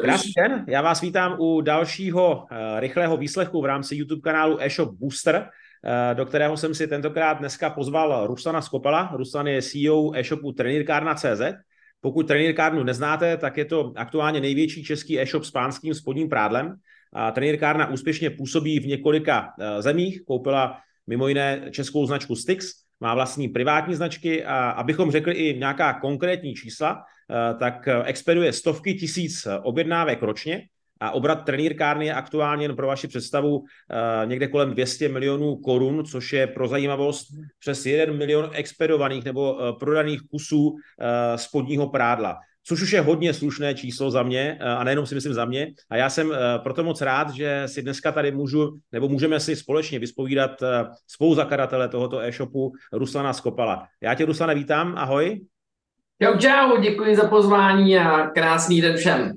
Krásný den, já vás vítám u dalšího uh, rychlého výslechu v rámci YouTube kanálu eShop Booster, uh, do kterého jsem si tentokrát dneska pozval Ruslana Skopala. Ruslan je CEO e-shopu trenýrkárna.cz. Pokud trenýrkárnu neznáte, tak je to aktuálně největší český e-shop s pánským spodním prádlem. A trenýrkárna úspěšně působí v několika uh, zemích, koupila mimo jiné českou značku Styx, má vlastní privátní značky a abychom řekli i nějaká konkrétní čísla, Eh, tak eh, expeduje stovky tisíc eh, objednávek ročně a obrat trenýrkárny je aktuálně jen pro vaši představu někde kolem 200 milionů korun, což je pro zajímavost přes 1 milion expedovaných nebo prodaných kusů spodního prádla což už je hodně slušné číslo za mě, a nejenom si myslím za mě. A já jsem proto moc rád, že si dneska tady můžu, nebo můžeme si společně vyspovídat spoluzakladatele tohoto e-shopu Ruslana Skopala. Já tě, Ruslana, vítám, ahoj. Čau, čau, děkuji za pozvání a krásný den všem.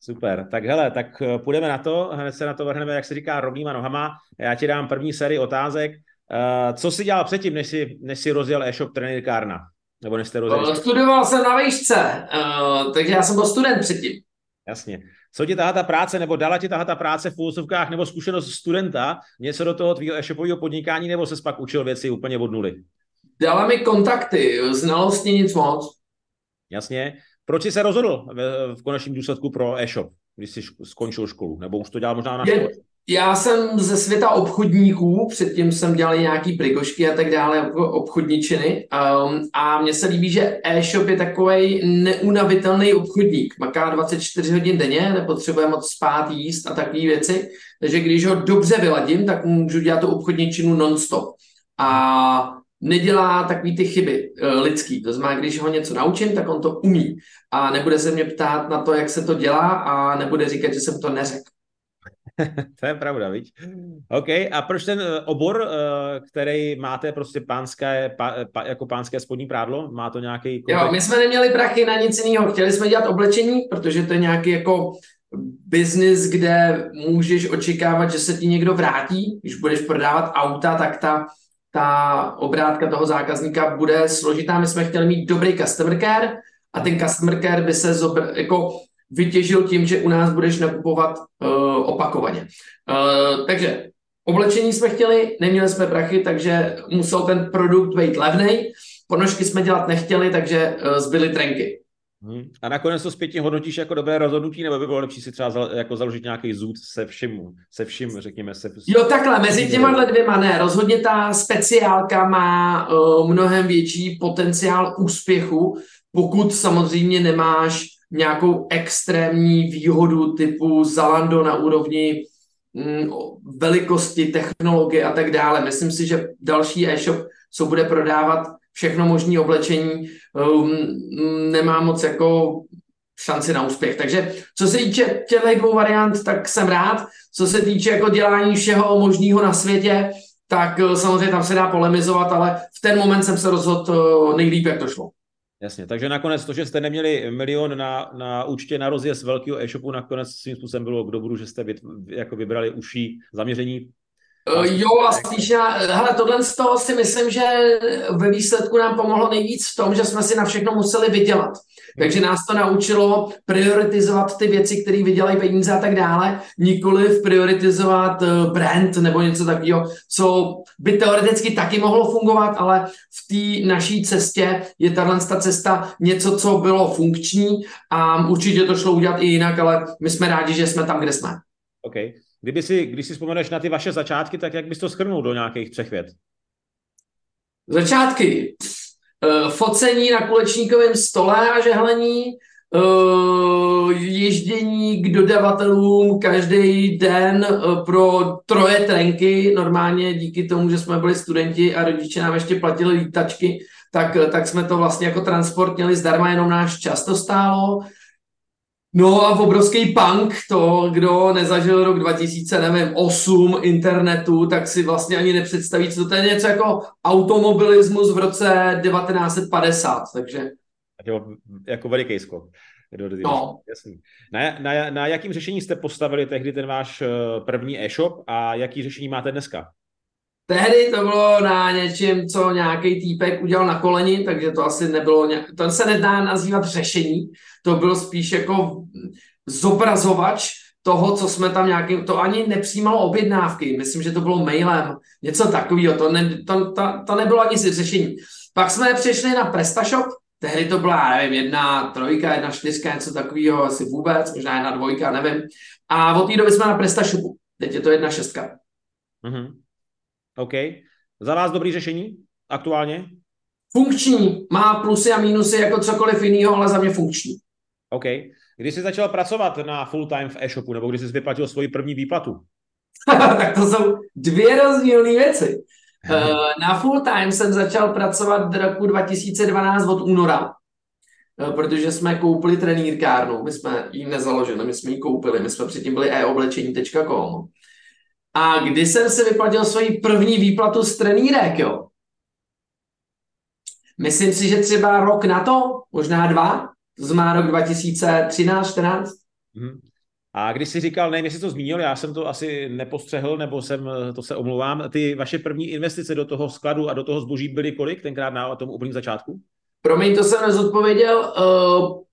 Super, tak hele, tak eh, půjdeme na to, hned se na to vrhneme, jak se říká, rovnýma nohama. Já ti dám první sérii otázek. Uh, co jsi dělal předtím, než jsi, než jsi rozjel e-shop trenérkárna? Nebo než jste rozjel? Studoval jsem na výšce, uh, takže já jsem byl student předtím. Jasně. Co ti tahle ta práce, nebo dala ti tahle ta práce v úvozovkách, nebo zkušenost studenta, něco do toho tvýho e-shopového podnikání, nebo se pak učil věci úplně od nuly? Dala mi kontakty, znalosti nic moc. Jasně. Proč jsi se rozhodl v, v konečném důsledku pro e-shop, když jsi skončil školu? Nebo už to dělal možná na škole? Já jsem ze světa obchodníků, předtím jsem dělal nějaký prigošky a tak dále, jako obchodničiny um, a mně se líbí, že e-shop je takový neunavitelný obchodník. Maká 24 hodin denně, nepotřebuje moc spát, jíst a takové věci, takže když ho dobře vyladím, tak můžu dělat tu obchodničinu non-stop. A nedělá takový ty chyby uh, lidský. To znamená, když ho něco naučím, tak on to umí. A nebude se mě ptát na to, jak se to dělá a nebude říkat, že jsem to neřekl. to je pravda, viď? OK, a proč ten eh, obor, eh, který máte prostě pánské, pa, pa, jako pánské spodní prádlo, má to nějaký... Jo, my jsme neměli prachy na nic jiného. Chtěli jsme dělat oblečení, protože to je nějaký jako biznis, kde můžeš očekávat, že se ti někdo vrátí. Když budeš prodávat auta, tak ta ta obrátka toho zákazníka bude složitá. My jsme chtěli mít dobrý customer care a ten customer care by se zobr, jako vytěžil tím, že u nás budeš nakupovat uh, opakovaně. Uh, takže oblečení jsme chtěli, neměli jsme prachy, takže musel ten produkt být levný. Ponožky jsme dělat nechtěli, takže uh, zbyly trenky. Hmm. A nakonec to zpětně hodnotíš jako dobré rozhodnutí, nebo by bylo lepší si třeba za, jako založit nějaký zůd se vším, se vším, řekněme. Se, jo, takhle, mezi těma dvěma ne. Rozhodně ta speciálka má uh, mnohem větší potenciál úspěchu, pokud samozřejmě nemáš nějakou extrémní výhodu typu Zalando na úrovni mm, velikosti, technologie a tak dále. Myslím si, že další e-shop, co bude prodávat všechno možné oblečení, um, nemá moc jako šanci na úspěch. Takže co se týče těchto dvou variant, tak jsem rád. Co se týče jako dělání všeho možného na světě, tak uh, samozřejmě tam se dá polemizovat, ale v ten moment jsem se rozhodl uh, nejlíp, jak to šlo. Jasně, takže nakonec to, že jste neměli milion na, na účtě na rozjezd velkého e-shopu, nakonec svým způsobem bylo k dobru, že jste vy, jako vybrali uší zaměření jo, a spíš na, hele, tohle z toho si myslím, že ve výsledku nám pomohlo nejvíc v tom, že jsme si na všechno museli vydělat. Takže nás to naučilo prioritizovat ty věci, které vydělají peníze a tak dále, nikoli prioritizovat eh, brand nebo něco takového, co by teoreticky taky mohlo fungovat, ale v té naší cestě je tahle ta cesta něco, co bylo funkční a určitě to šlo udělat i jinak, ale my jsme rádi, že jsme tam, kde jsme. Okay. Kdyby si, když si vzpomeneš na ty vaše začátky, tak jak bys to schrnul do nějakých třech vět? Začátky. Uh, focení na kulečníkovém stole a žehlení, uh, ježdění k dodavatelům každý den uh, pro troje trenky, normálně díky tomu, že jsme byli studenti a rodiče nám ještě platili lítačky, tak, tak jsme to vlastně jako transport měli zdarma, jenom náš čas to stálo. No a obrovský punk, to, kdo nezažil rok 2000, nevím, 8 internetu, tak si vlastně ani nepředstaví, co to je něco jako automobilismus v roce 1950, takže... Jako, jako veliký skok. No. Jasný. Na, na, na jakým řešení jste postavili tehdy ten váš eh, první e-shop a jaký řešení máte dneska? Tehdy to bylo na něčem, co nějaký týpek udělal na koleni, takže to asi nebylo, nějak, to se nedá nazývat řešení, to bylo spíš jako zobrazovač toho, co jsme tam nějakým, to ani nepřijímalo objednávky, myslím, že to bylo mailem, něco takového, to, ne, to, to, to nebylo ani řešení. Pak jsme přešli na PrestaShop, tehdy to byla, nevím, jedna trojka, jedna čtyřka, něco takového, asi vůbec, možná jedna dvojka, nevím. A od té doby jsme na PrestaShopu, teď je to jedna šestka. Mm-hmm. OK. Za vás dobrý řešení aktuálně? Funkční, má plusy a mínusy jako cokoliv jiného, ale za mě funkční. OK. Kdy jsi začal pracovat na full time v e-shopu, nebo kdy jsi vyplatil svoji první výplatu? tak to jsou dvě rozdílné věci. Eh, na full time jsem začal pracovat v roku 2012 od února, eh, protože jsme koupili trenýrkárnu, my jsme ji nezaložili, my jsme ji koupili, my jsme předtím byli e-oblečení.com. A kdy jsem si vyplatil svoji první výplatu z trenýrek, jo? Myslím si, že třeba rok na to, možná dva, to znamená rok 2013, 14. Mm-hmm. A když jsi říkal, nevím, jestli to zmínil, já jsem to asi nepostřehl, nebo jsem, to se omlouvám, ty vaše první investice do toho skladu a do toho zboží byly kolik tenkrát na tom úplném začátku? Promiň, to jsem nezodpověděl.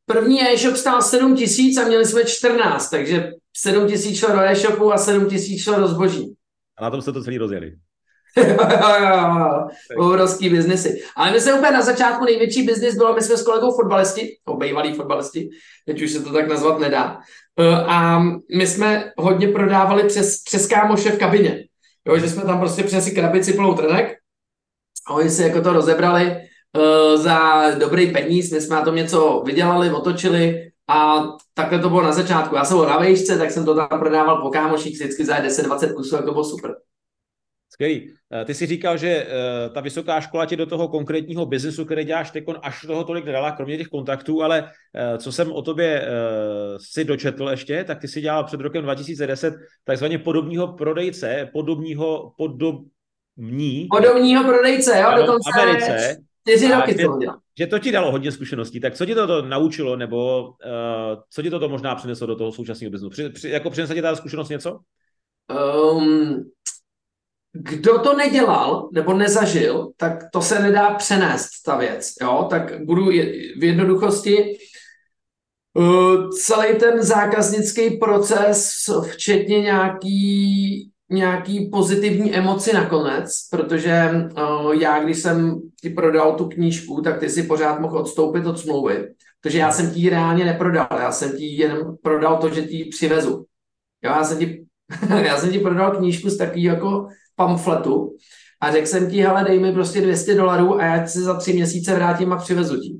První e-shop stál 7 tisíc a měli jsme 14, takže 7 tisíc šlo do e-shopu a 7 tisíc šlo do zboží. A na tom jste to celý rozjeli. Obrovský biznesy. Ale my jsme úplně na začátku největší biznis bylo, my jsme s kolegou fotbalisti, obejvalí fotbalisti, teď už se to tak nazvat nedá. Eh, a my jsme hodně prodávali přes, přes kámoše v kabině. Jo, že jsme tam prostě přinesli krabici plnou trenek a oni si jako to rozebrali za dobrý peníz, my jsme na tom něco vydělali, otočili a takhle to bylo na začátku. Já jsem byl na vejšce, tak jsem to tam prodával po kámoších vždycky za 10-20 kusů, jako bylo super. Skvělý. Eh, ty jsi říkal, že uh, ta vysoká škola ti do toho konkrétního biznesu, který děláš teď, až toho tolik nedala, kromě těch kontaktů, ale co jsem o tobě si dočetl ještě, tak ty si dělal před rokem 2010 takzvaně podobního prodejce, podobního, podobní. Podobního prodejce, jo, dokonce Americe. Čtyři roky to že to ti dalo hodně zkušeností. Tak co ti to, to naučilo, nebo uh, co ti to, to možná přineslo do toho současného biznesu? Při, při, jako přinesla ti ta zkušenost něco? Um, kdo to nedělal nebo nezažil, tak to se nedá přenést, ta věc. Jo? Tak budu v jednoduchosti uh, celý ten zákaznický proces, včetně nějaký, nějaký pozitivní emoci nakonec, protože uh, já, když jsem ti prodal tu knížku, tak ty si pořád mohl odstoupit od smlouvy, protože já jsem ti ji reálně neprodal, já jsem ti jen prodal to, že ti ji přivezu. Jo, já jsem ti já jsem ti prodal knížku z takový jako pamfletu a řekl jsem ti, hele, dej mi prostě 200 dolarů a já se za tři měsíce vrátím a přivezu ti.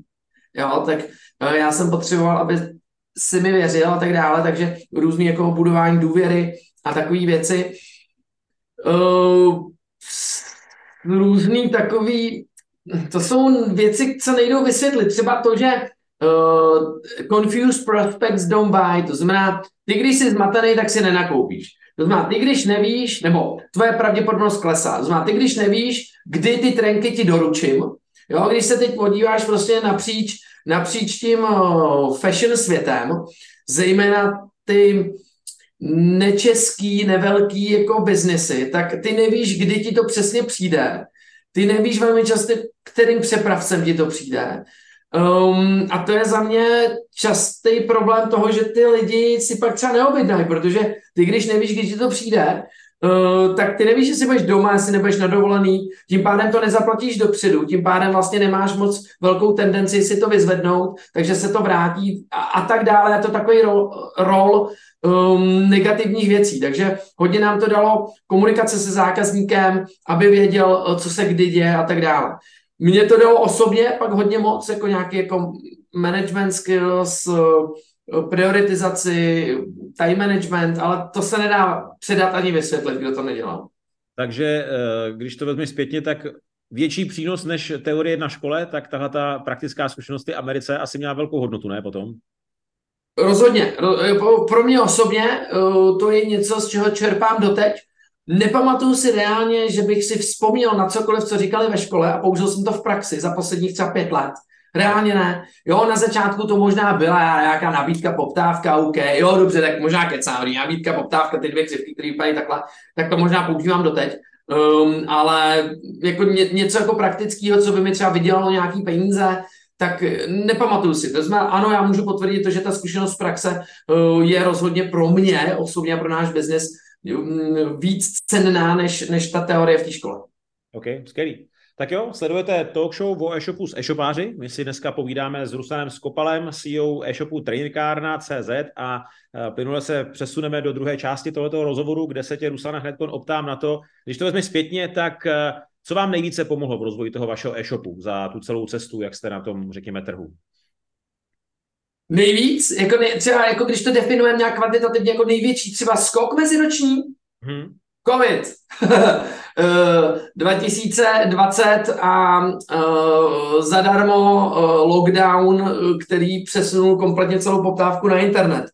Jo, tak eh, já jsem potřeboval, aby si mi věřil a tak dále, takže různý jako budování důvěry a takové věci. Uh, různý takový, to jsou věci, co nejdou vysvětlit. Třeba to, že uh, confused prospects don't buy, to znamená, ty když jsi zmatený, tak si nenakoupíš. To znamená, ty když nevíš, nebo tvoje pravděpodobnost klesá. To znamená, ty když nevíš, kdy ty trenky ti doručím, jo, když se teď podíváš prostě napříč, napříč tím uh, fashion světem, zejména ty nečeský, nevelký jako biznesy, tak ty nevíš, kdy ti to přesně přijde. Ty nevíš velmi často, kterým přepravcem ti to přijde. Um, a to je za mě častý problém toho, že ty lidi si pak třeba neobjednají, protože ty, když nevíš, kdy ti to přijde, uh, tak ty nevíš, jestli budeš doma, jestli nebudeš na dovolený, tím pádem to nezaplatíš dopředu, tím pádem vlastně nemáš moc velkou tendenci si to vyzvednout, takže se to vrátí a, a tak dále. Je to takový rol, rol um, negativních věcí. Takže hodně nám to dalo komunikace se zákazníkem, aby věděl, co se kdy děje a tak dále. Mně to dalo osobně pak hodně moc, jako nějaký jako management skills, eh, prioritizaci, time management, ale to se nedá předat ani vysvětlit, kdo to nedělal. Takže eh, když to vezmi zpětně, tak větší přínos než teorie na škole, tak tahle ta praktická zkušenost v Americe asi měla velkou hodnotu, ne potom? Rozhodně. Eh, pro mě osobně to je něco, z čeho čerpám doteď, Nepamatuju si reálně, že bych si vzpomněl na cokoliv, co říkali ve škole a použil jsem to v praxi za posledních třeba pět let. Reálně ne. Jo, na začátku to možná byla nějaká nabídka, poptávka, OK, jo, dobře, tak možná kecám, nabídka, poptávka, ty dvě křivky, které vypadají takhle, tak to možná používám doteď. Um, ale jako ně, něco jako praktického, co by mi třeba vydělalo nějaký peníze, tak nepamatuju si. To znamená, ano, já můžu potvrdit to, že ta zkušenost z praxe uh, je rozhodně pro mě osobně a pro náš biznis um, víc cenná než, než ta teorie v té škole. OK, skvělý. Tak jo, sledujete talk show o e-shopu s e-shopáři. My si dneska povídáme s Ruslanem Skopalem, CEO e-shopu CZ a e, plynule se přesuneme do druhé části tohoto rozhovoru, kde se tě Ruslana hned optám na to, když to vezme zpětně, tak e, co vám nejvíce pomohlo v rozvoji toho vašeho e-shopu za tu celou cestu, jak jste na tom, řekněme, trhu? Nejvíc? Jako ne, třeba jako když to definujeme nějak kvantitativně jako největší třeba skok meziroční? Hmm. COVID. 2020 eh, a uh, zadarmo uh, lockdown, který přesunul kompletně celou poptávku na internet.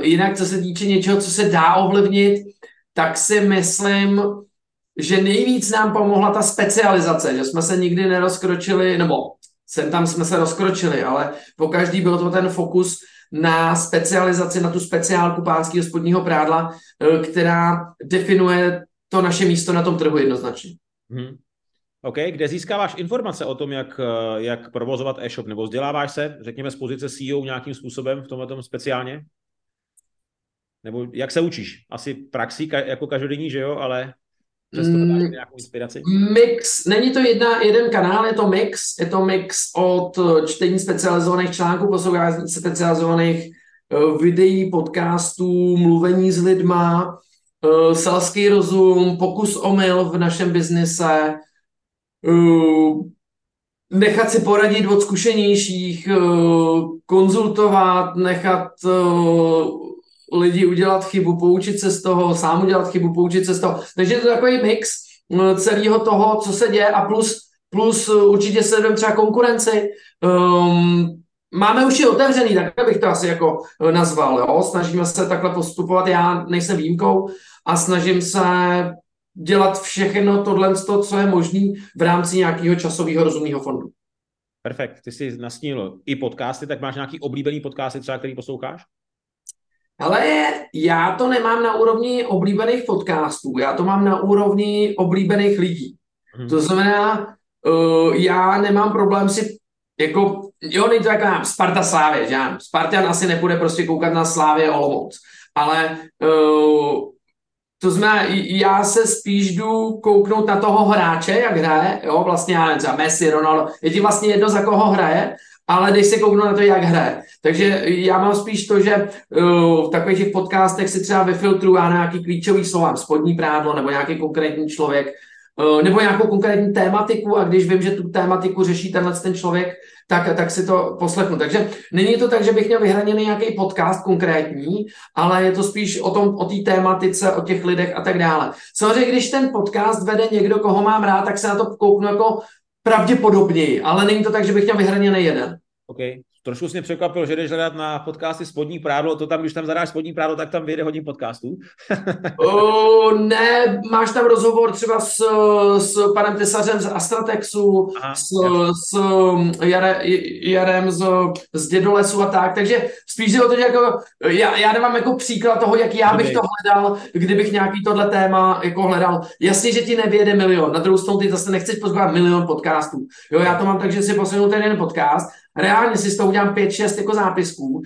Jinak, co se týče něčeho, co se dá ovlivnit, tak si myslím, že nejvíc nám pomohla ta specializace, že jsme se nikdy nerozkročili, nebo sem tam jsme se rozkročili, ale po každý byl to ten fokus na specializaci, na tu speciálku pánského spodního prádla, která definuje to naše místo na tom trhu jednoznačně. Hmm. OK, kde získáváš informace o tom, jak, eh, jak provozovat e-shop, nebo vzděláváš se, řekněme, z pozice CEO nějakým způsobem v tomhle speciálně? Nebo jak se učíš? Asi praxí jako každodenní, že jo, ale přesto mm, nějakou inspiraci? Mix, není to jedna, jeden kanál, je to mix, je to mix od eh, čtení specializovaných článků, poslouchání specializovaných uh, videí, podcastů, mluvení s lidma, uh, selský rozum, pokus omyl v našem biznise, uh, nechat si poradit od zkušenějších, uh, konzultovat, nechat uh, lidi udělat chybu, poučit se z toho, sám udělat chybu, poučit se z toho. Takže je to takový mix uh, celého toho, co se děje a plus, plus určitě sledujeme třeba konkurenci. Um, máme už je otevřený, tak bych to asi jako nazval. Jo? Snažíme se takhle postupovat, já nejsem výjimkou, a snažím se dělat všechno tohle, co je možné v rámci nějakého časového rozumného fondu. Perfekt, ty jsi nasnil i podcasty, tak máš nějaký oblíbený podcasty třeba, který posloucháš? Ale já to nemám na úrovni oblíbených podcastů, já to mám na úrovni oblíbených lidí. Hmm. To znamená, uh, já nemám problém si jako, jo, není to jako Sparta Slávě, že Spartan asi nepůjde prostě koukat na Slávě Olomouc, ale uh, to znamená, já se spíš jdu kouknout na toho hráče, jak hraje, jo, vlastně já nevím, Messi, Ronaldo, je ti vlastně jedno, za koho hraje, ale když se kouknu na to, jak hraje. Takže já mám spíš to, že uh, v takových těch podcastech si třeba vyfiltruju já nějaký klíčový slova, spodní prádlo nebo nějaký konkrétní člověk, nebo nějakou konkrétní tématiku a když vím, že tu tématiku řeší tenhle ten člověk, tak, tak si to poslechnu. Takže není to tak, že bych měl vyhraněný nějaký podcast konkrétní, ale je to spíš o tom, o té tématice, o těch lidech a tak dále. Samozřejmě, když ten podcast vede někdo, koho mám rád, tak se na to kouknu jako pravděpodobněji, ale není to tak, že bych měl vyhraněný jeden. Okay. Trošku mě překvapil, že jdeš hledat na podcasty Spodní prádlo, to tam, když tam zadáš Spodní prádlo, tak tam vyjde hodně podcastů. uh, ne, máš tam rozhovor třeba s, s panem Tesařem z Astratexu, Aha, s, s um, Jare, Jarem z, z Dědolesu a tak, takže spíš o to, že jako, já, já nemám jako příklad toho, jak já bych to hledal, kdybych nějaký tohle téma jako hledal. Jasně, že ti nevěde milion, na druhou stranu ty zase nechceš pozvat milion podcastů. Jo, já to mám tak, že si poslechnu ten jeden podcast reálně si z toho udělám 5-6 jako zápisků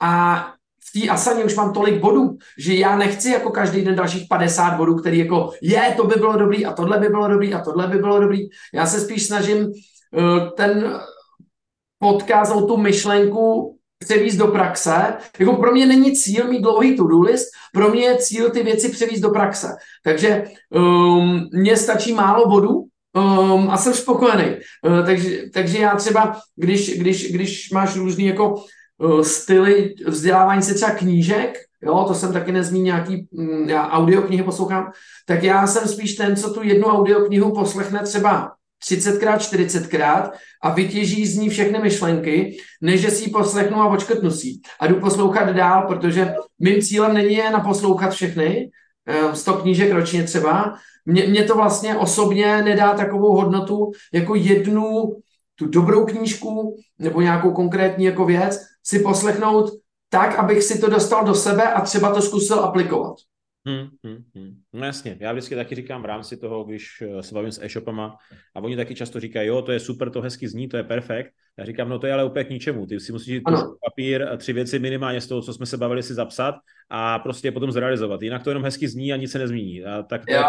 a v té Asaně už mám tolik bodů, že já nechci jako každý den dalších 50 bodů, který jako je, to by bylo dobrý a tohle by bylo dobrý a tohle by bylo dobrý. Já se spíš snažím uh, ten podcast tu myšlenku převíst do praxe. Jako pro mě není cíl mít dlouhý to-do list, pro mě je cíl ty věci převíst do praxe. Takže um, mně stačí málo bodů, um, a jsem spokojený. Uh, takže, takže já třeba, když, když, když máš různý jako uh, styly vzdělávání se třeba knížek, jo, to jsem taky nezmínil, nějaký, um, já audioknihy poslouchám, tak já jsem spíš ten, co tu jednu audioknihu poslechne třeba 30krát, 40krát a vytěží z ní všechny myšlenky, než že si ji poslechnu a očkrtnu si A jdu poslouchat dál, protože mým cílem není je naposlouchat všechny, 100 um, knížek ročně třeba, mě, mě to vlastně osobně nedá takovou hodnotu jako jednu tu dobrou knížku nebo nějakou konkrétní jako věc si poslechnout tak, abych si to dostal do sebe a třeba to zkusil aplikovat. Hmm, hmm, hmm. No jasně, já vždycky taky říkám v rámci toho, když eh, se bavím s e-shopama a oni taky často říkají, jo, to je super, to hezky zní, to je perfekt. Já říkám, no to je ale úplně k ničemu. Ty si musíš tu papír, tři věci minimálně z toho, co jsme se bavili, si zapsat a prostě potom zrealizovat. Jinak to jenom hezky zní a nic se nezmění. A tak to jo, je,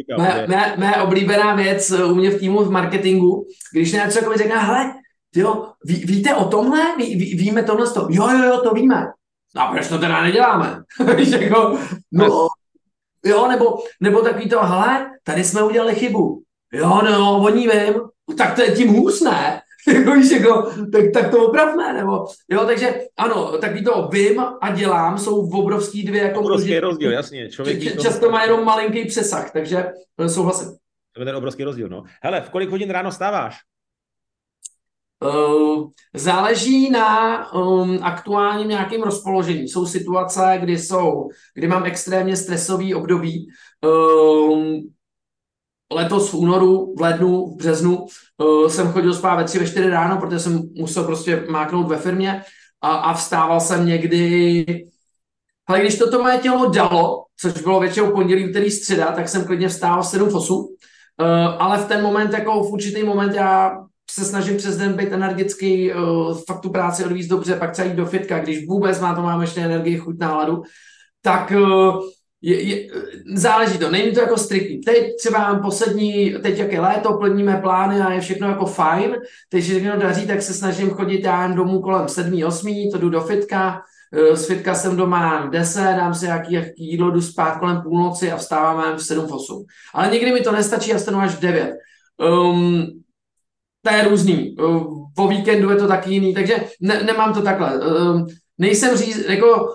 říkám, mé, mé, mé, oblíbená věc u mě v týmu v marketingu, když něco jako řekne, hele, jo, ví, víte o tomhle? Ví, ví, víme tohle? Jo, jo, jo, to víme. No a proč to teda neděláme? jako, no, Jo, nebo, nebo takový to, hele, tady jsme udělali chybu. Jo, no, oni vím, tak to je tím hůř, ne? jako, víš, jako, tak, tak to opravme, nebo, jo, takže ano, takový to vím a dělám jsou v obrovský dvě, jako obrovský může, rozdíl, jasně. Člověk č, často má jenom malinký přesah, takže souhlasím. To je ten obrovský rozdíl, no. Hele, v kolik hodin ráno stáváš? Uh, záleží na um, aktuálním nějakým rozpoložení. Jsou situace, kdy jsou, kdy mám extrémně stresový období. Um, letos v únoru, v lednu, v březnu uh, jsem chodil spát ve tři, ve čtyři ráno, protože jsem musel prostě máknout ve firmě a, a vstával jsem někdy ale když to to moje tělo dalo, což bylo většinou pondělí, úterý, středa, tak jsem klidně vstával 7 v 8. Uh, ale v ten moment, jako v určitý moment, já se snažím přes den být energický, uh, fakt tu práci odvízt dobře, pak jít do fitka, když vůbec má to mám ještě energii, chuť, náladu, tak uh, je, je, záleží to, není to jako striktní. Teď třeba mám poslední, teď jak je léto, plníme plány a je všechno jako fajn, teď když všechno daří, tak se snažím chodit já domů kolem 7, 8, to jdu do fitka, z fitka jsem doma v 10, dám si nějaký, jaký jídlo, jdu spát kolem půlnoci a vstávám v 7, 8. Ale někdy mi to nestačí, já stanu až v 9. Um, to je různý. Po víkendu je to taky jiný, takže ne, nemám to takhle. Nejsem říz, jako,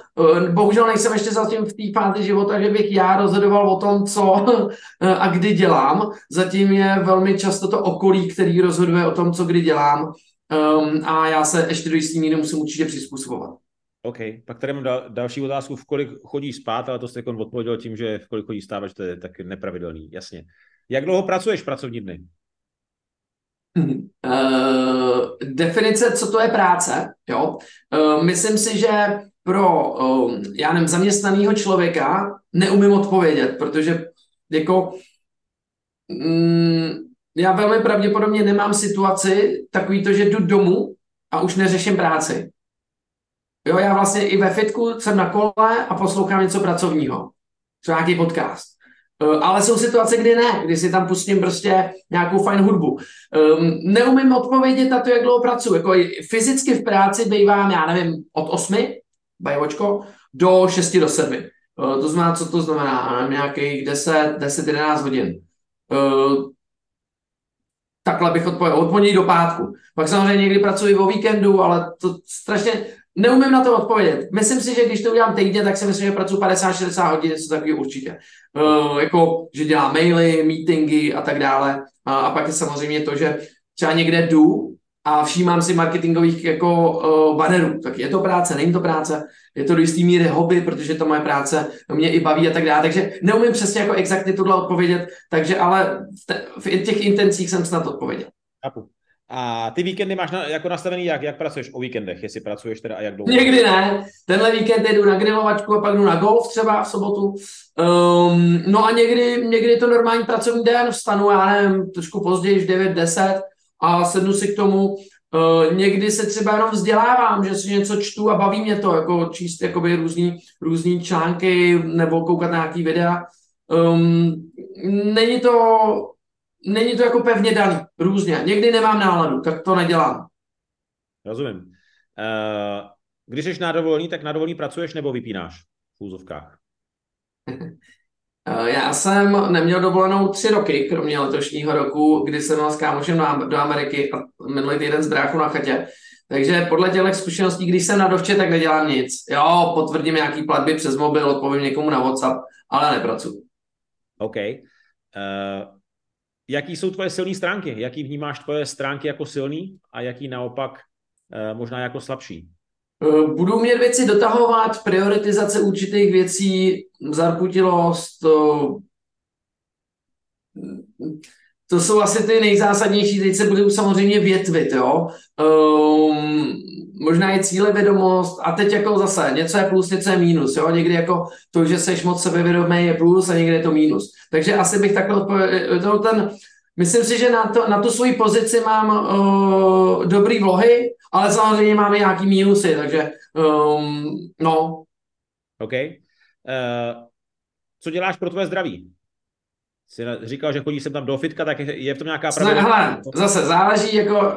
bohužel nejsem ještě zatím v té fázi života, že bych já rozhodoval o tom, co a kdy dělám. Zatím je velmi často to okolí, který rozhoduje o tom, co kdy dělám. Um, a já se ještě do jistý míry musím určitě přizpůsobovat. OK, pak tady mám dal, další otázku, v kolik chodí spát, ale to jste odpověděl tím, že v kolik chodí stávat, že to je tak nepravidelný, jasně. Jak dlouho pracuješ pracovní dny? Uh, definice, co to je práce, jo. Uh, myslím si, že pro, uh, já nevím, zaměstnaného člověka neumím odpovědět, protože jako mm, já velmi pravděpodobně nemám situaci takový to, že jdu domů a už neřeším práci. Jo, já vlastně i ve fitku jsem na kole a poslouchám něco pracovního. Třeba nějaký podcast. Eh, ale jsou situace, kdy ne, kdy si tam pustím prostě nějakou fajn hudbu. Um, neumím odpovědět na to, jak dlouho pracuji. Jako fyzicky v práci bývám, já nevím, od 8, bajočko, do 6 do 7. Uh, eh, to znamená, co to znamená? Nevím, nějakých 10, 10, 11 hodin. Uh, takhle bych odpověděl, od do pátku. Pak samozřejmě někdy pracuji o víkendu, ale to strašně, Neumím na to odpovědět. Myslím si, že když to udělám týdně, tak si myslím, že pracuji 50-60 hodin, něco takového určitě. Uh, jako, že dělám maily, meetingy a tak dále. A, a pak je samozřejmě to, že třeba někde jdu a všímám si marketingových jako uh, bannerů. Tak je to práce, není to práce, je to do jistý míry hobby, protože to moje práce mě i baví a tak dále. Takže neumím přesně jako exaktně tohle odpovědět, takže ale v, te, v těch intencích jsem snad odpověděl. A ty víkendy máš na, jako nastavený jak? Jak pracuješ o víkendech? Jestli pracuješ teda a jak dlouho? Někdy ne. Tenhle víkend jdu na grilovačku a pak jdu na golf třeba v sobotu. Um, no a někdy, někdy to normální pracovní den, vstanu, já nevím, trošku později, v 9, 10 a sednu si k tomu. Uh, někdy se třeba jenom vzdělávám, že si něco čtu a baví mě to, jako číst jakoby různý, různý články nebo koukat na nějaký videa. Um, není to není to jako pevně daný, různě. Někdy nemám náladu, tak to nedělám. Rozumím. Uh, když jsi na dovolený, tak na dovolený pracuješ nebo vypínáš v úzovkách? Eh, já jsem neměl dovolenou tři roky, kromě letošního roku, kdy jsem měl s kámošem do Ameriky a minulý týden z bráchu na chatě. Takže podle těch zkušeností, když jsem na dovče, tak nedělám nic. Jo, potvrdím nějaký platby přes mobil, odpovím někomu na WhatsApp, ale nepracuji. OK. Uh, jaký jsou tvoje silné stránky? Jaký vnímáš tvoje stránky jako silný a jaký naopak eh, možná jako slabší? Eh, budu mět věci dotahovat, prioritizace určitých věcí, zarputilost, to, to jsou asi ty nejzásadnější, teď se budou samozřejmě větvit, jo. Um, možná je cílevědomost a teď jako zase něco je plus, něco je mínus, jo, někdy jako to, že seš moc sebevědomý je plus a někdy je to mínus. Takže asi bych takhle odpověděl, ten, myslím si, že na, to, na tu svoji pozici mám uh, dobrý vlohy, ale samozřejmě máme nějaký mínusy, takže um, no. OK. Uh, co děláš pro tvoje zdraví? Jsi říkal, že chodíš sem tam do fitka, tak je v tom nějaká pravda? Hele, zase záleží jako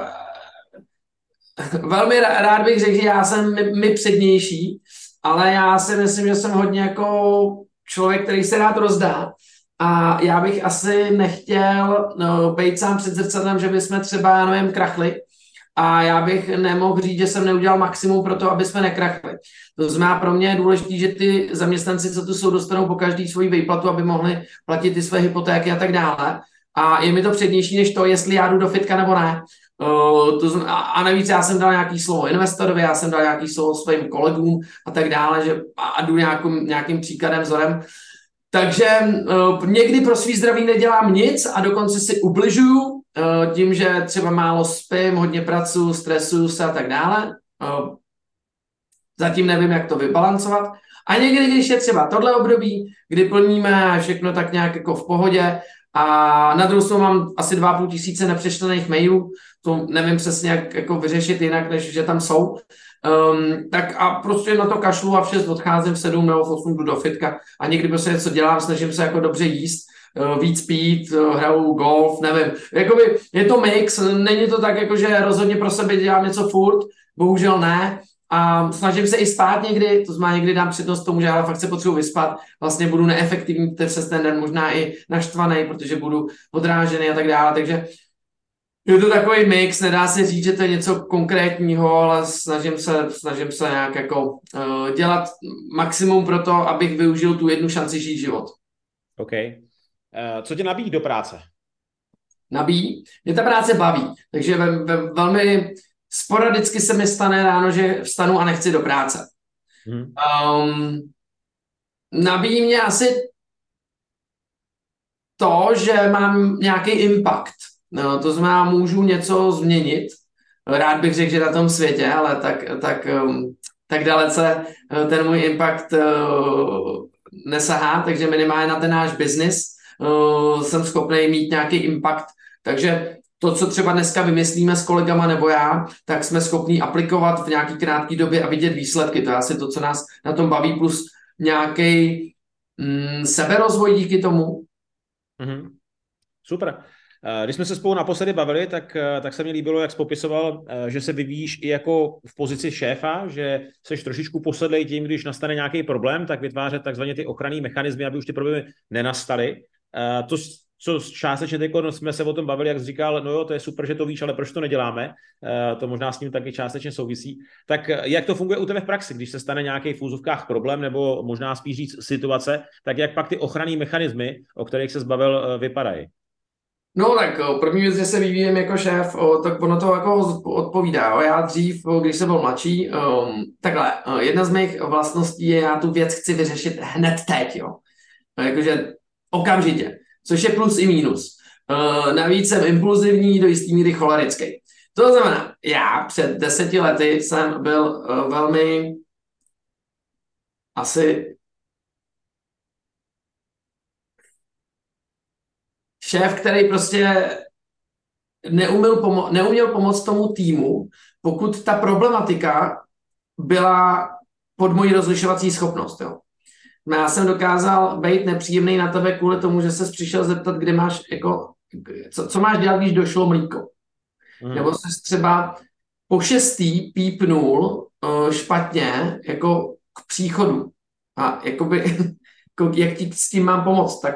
velmi rád bych řekl, že já jsem mi, mi přednější, ale já si myslím, že jsem hodně jako člověk, který se rád rozdá. A já bych asi nechtěl no, být sám před zrcadlem, že bychom třeba, já nevím, krachli. A já bych nemohl říct, že jsem neudělal maximum pro to, aby jsme nekrachli. To znamená, pro mě je důležité, že ty zaměstnanci, co tu jsou, dostanou po každý svoji výplatu, aby mohli platit ty své hypotéky a tak dále. A je mi to přednější než to, jestli já jdu do fitka nebo ne. Uh, to znamená, a navíc já jsem dal nějaký slovo investorovi, já jsem dal nějaký slovo svým kolegům a tak dále, že a jdu nějakým, nějakým příkladem, vzorem. Takže uh, někdy pro svý zdraví nedělám nic a dokonce si ubližuju uh, tím, že třeba málo spím, hodně pracuji, stresuju se a tak dále. Uh, zatím nevím, jak to vybalancovat. A někdy, když je třeba tohle období, kdy plníme všechno tak nějak jako v pohodě, a na druhou stranu mám asi 2,5 tisíce nepřečtených mailů, to nevím přesně, jak jako vyřešit jinak, než že tam jsou. Um, tak a prostě na to kašlu a v 6 odcházím, v 7 nebo v 8 jdu do fitka a někdy prostě něco dělám, snažím se jako dobře jíst, uh, víc pít, uh, hraju golf, nevím. Jakoby je to mix, není to tak, jako že rozhodně pro sebe dělám něco furt, bohužel ne, a snažím se i spát někdy, to znamená někdy dám přednost tomu, že ale fakt se potřebuji vyspat, vlastně budu neefektivní přes ten den, možná i naštvaný, protože budu odrážený a tak dále, takže je to takový mix, nedá se říct, že to je něco konkrétního, ale snažím se, snažím se nějak jako uh, dělat maximum pro to, abych využil tu jednu šanci žít život. OK. Uh, co tě nabíjí do práce? Nabíjí? Mě ta práce baví, takže ve, ve, velmi sporadicky se mi stane ráno, že vstanu a nechci do práce. Hmm. Um, nabíjí mě asi to, že mám nějaký impact. No, to znamená, můžu něco změnit. Rád bych řekl, že na tom světě, ale tak, tak, um, tak dalece uh, ten můj impact uh, nesahá, takže minimálně na ten náš biznis uh, jsem schopný mít nějaký impact. Takže to, co třeba dneska vymyslíme s kolegama nebo já, tak jsme schopni aplikovat v nějaký krátké době a vidět výsledky. To je asi to, co nás na tom baví, plus nějaký mm, seberozvoj díky tomu. Mm-hmm. Super. Eh, když jsme se spolu naposledy bavili, tak, eh, tak se mi líbilo, jak jsi popisoval, eh, že se vyvíjíš i jako v pozici šéfa, že jsi trošičku posedlej tím, když nastane nějaký problém, tak vytvářet takzvaně ty ochranné mechanismy, aby už ty problémy nenastaly. To co částečně teď jsme se o tom bavili, jak jsi říkal, no jo, to je super, že to víš, ale proč to neděláme? Eh, to možná s tím taky částečně souvisí. Tak eh, jak to funguje u tebe v praxi, když se stane nějaký v úzovkách problém, nebo možná spíš říct situace, tak jak pak ty ochranné mechanismy, o kterých se zbavil, eh, vypadají? No tak první věc, že se vyvíjem jako šéf, tak ono to jako odpovídá. Já dřív, když jsem byl mladší, um, takhle, jedna z mých vlastností je, já tu věc chci vyřešit hned teď, jo. Jakože okamžitě což je plus i minus. Uh, navíc jsem impulzivní, do jistý míry cholerický. To znamená, já před deseti lety jsem byl uh, velmi asi šéf, který prostě neuměl, pomo- neuměl pomoct tomu týmu, pokud ta problematika byla pod mojí rozlišovací schopnost. Jo. Já jsem dokázal být nepříjemný na tebe kvůli tomu, že se přišel zeptat, kde máš, jako, co, co máš dělat, když došlo mlíko. Mm. Nebo se třeba po šestý pípnul uh, špatně jako k příchodu. A jakoby, jako, jak ti s tím mám pomoct, tak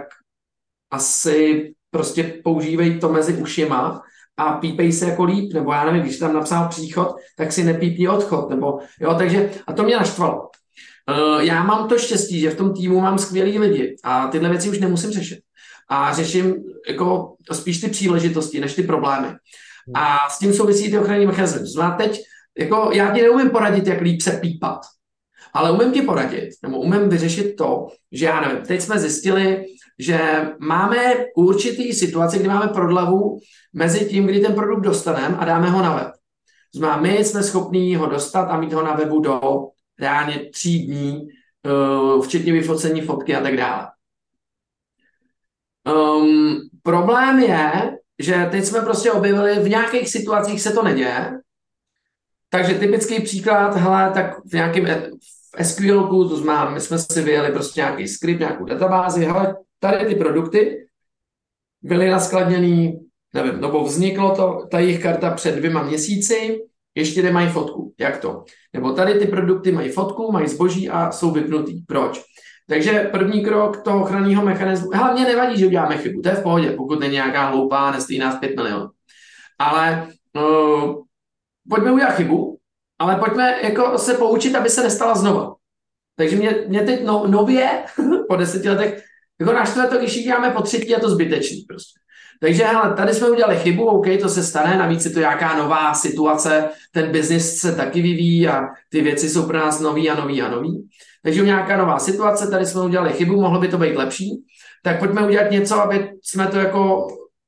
asi prostě používej to mezi ušima a pípej se jako líp, nebo já nevím, když tam napsal příchod, tak si nepípni odchod, nebo jo, takže, a to mě naštvalo. Uh, já mám to štěstí, že v tom týmu mám skvělý lidi a tyhle věci už nemusím řešit. A řeším jako spíš ty příležitosti, než ty problémy. A s tím souvisí ty ochranný mechanizmy. Znamená teď, jako já ti neumím poradit, jak líp se pípat, ale umím ti poradit, nebo umím vyřešit to, že já nevím, teď jsme zjistili, že máme určitý situace, kdy máme prodlevu mezi tím, kdy ten produkt dostaneme a dáme ho na web. Znamená, my jsme schopní ho dostat a mít ho na webu do reálně tří dní, uh, včetně vyfocení fotky a tak dále. Um, problém je, že teď jsme prostě objevili, v nějakých situacích se to neděje, takže typický příklad, hele, tak v nějakém v SQLku, to znamená, my jsme si vyjeli prostě nějaký skript, nějakou databázi, hele, tady ty produkty byly naskladněný, nevím, nebo vzniklo to, ta jejich karta před dvěma měsíci, ještě nemají fotku. Jak to? Nebo tady ty produkty mají fotku, mají zboží a jsou vypnutý. Proč? Takže první krok toho ochranného mechanismu, hlavně nevadí, že uděláme chybu, to je v pohodě, pokud není nějaká hloupá, nestojí nás 5 milionů. Ale uh, pojďme udělat chybu, ale pojďme jako se poučit, aby se nestala znova. Takže mě, mě teď no, nově, po deseti letech, jako naštve to, když děláme po třetí, je to zbytečný prostě. Takže hele, tady jsme udělali chybu, OK, to se stane, navíc je to nějaká nová situace, ten biznis se taky vyvíjí a ty věci jsou pro nás nový a nový a nový. Takže nějaká nová situace, tady jsme udělali chybu, mohlo by to být lepší, tak pojďme udělat něco, aby jsme to jako,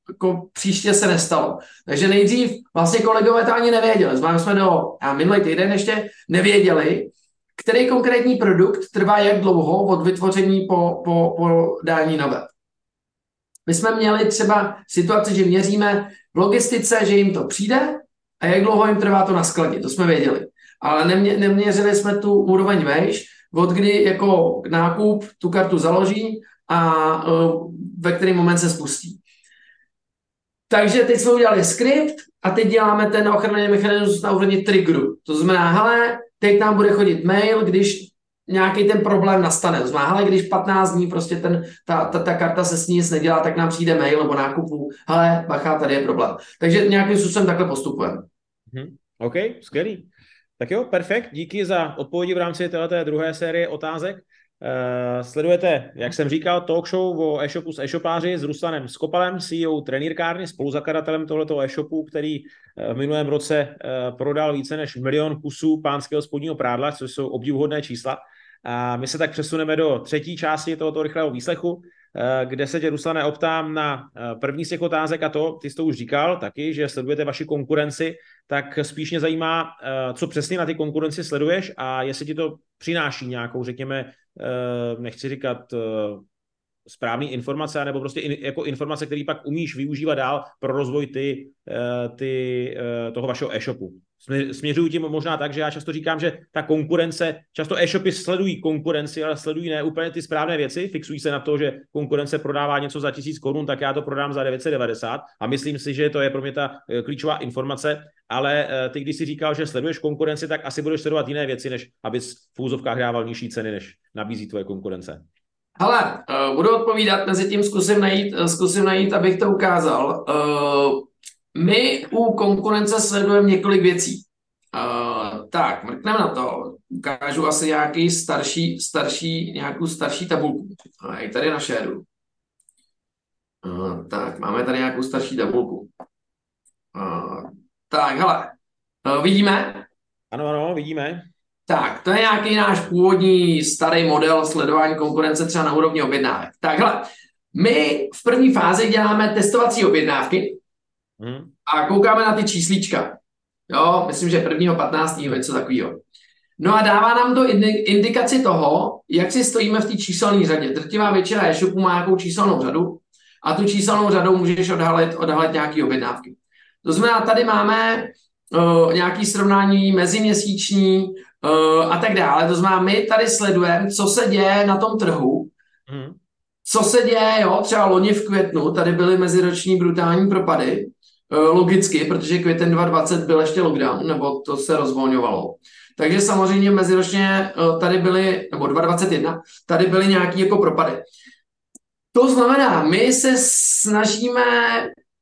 jako příště se nestalo. Takže nejdřív vlastně kolegové to ani nevěděli. Znamená jsme do, a minulý týden ještě nevěděli, který konkrétní produkt trvá jak dlouho od vytvoření po, po, po dání na web. My jsme měli třeba situaci, že měříme v logistice, že jim to přijde a jak dlouho jim trvá to na skladě, to jsme věděli. Ale nemě, neměřili jsme tu úroveň vejš, od kdy jako nákup tu kartu založí a uh, ve který moment se spustí. Takže teď jsme udělali skript a teď děláme ten ochranný mechanismus na úrovni triggeru. To znamená, hele, teď nám bude chodit mail, když nějaký ten problém nastane. To znamená, hele, když 15 dní prostě ten, ta, ta, ta karta se s ní nic nedělá, tak nám přijde mail nebo nákupu, hele, bacha, tady je problém. Takže nějakým způsobem takhle postupujeme. Hmm. OK, skvělý. Tak jo, perfekt. Díky za odpovědi v rámci této druhé série otázek. Uh, sledujete, jak jsem říkal, talk show o e-shopu s e-shopáři s Ruslanem Skopalem, CEO trenýrkárny, spoluzakladatelem tohoto e-shopu, který uh, v minulém roce uh, prodal více než milion kusů pánského spodního prádla, což jsou obdivuhodné čísla. A my se tak přesuneme do třetí části tohoto rychlého výslechu, eh, kde se tě, Ruslane, optám na eh, první z těch otázek a to, ty jsi to už říkal taky, že sledujete vaši konkurenci, tak spíš mě zajímá, eh, co přesně na ty konkurenci sleduješ a jestli ti to přináší nějakou, řekněme, nechci říkat správný informace, nebo prostě jako informace, které pak umíš využívat dál pro rozvoj ty, ty, toho vašeho e-shopu. Směřuju tím možná tak, že já často říkám, že ta konkurence, často e-shopy sledují konkurenci, ale sledují ne úplně ty správné věci, fixují se na to, že konkurence prodává něco za tisíc korun, tak já to prodám za 990 a myslím si, že to je pro mě ta eh, klíčová informace, ale eh, ty, když si říkal, že sleduješ konkurenci, tak asi budeš sledovat jiné věci, než aby v fúzovkách dával nižší ceny, než nabízí tvoje konkurence. Hele, uh, budu odpovídat, mezi tím zkusím najít, zkusím najít, abych to ukázal. My u konkurence sledujeme několik věcí. Uh, tak, mrkneme na to. Ukážu asi nějaký starší, starší, nějakou starší tabulku. A i tady na šéru. Uh, tak, máme tady nějakou starší tabulku. Uh, tak, hele, uh, vidíme? Ano, ano, vidíme. Tak, to je nějaký náš původní starý model sledování konkurence třeba na úrovni objednávek. Tak, hele, my v první fázi děláme testovací objednávky, Hmm. A koukáme na ty číslička. Jo, myslím, že prvního 15. něco takového. No a dává nám to indikaci toho, jak si stojíme v té číselné řadě. Drtivá většina e-shopů má nějakou číselnou řadu a tu číselnou řadou můžeš odhalit, odhalit nějaké objednávky. To znamená, tady máme uh, nějaké srovnání meziměsíční uh, a tak dále. To znamená, my tady sledujeme, co se děje na tom trhu, hmm. co se děje, jo, třeba loni v květnu, tady byly meziroční brutální propady, Eh, logicky, protože květen 2020 byl ještě lockdown, nebo to se rozvolňovalo. Takže samozřejmě meziročně eh, tady byly, nebo 2021, tady byly nějaké jako propady. To znamená, my se snažíme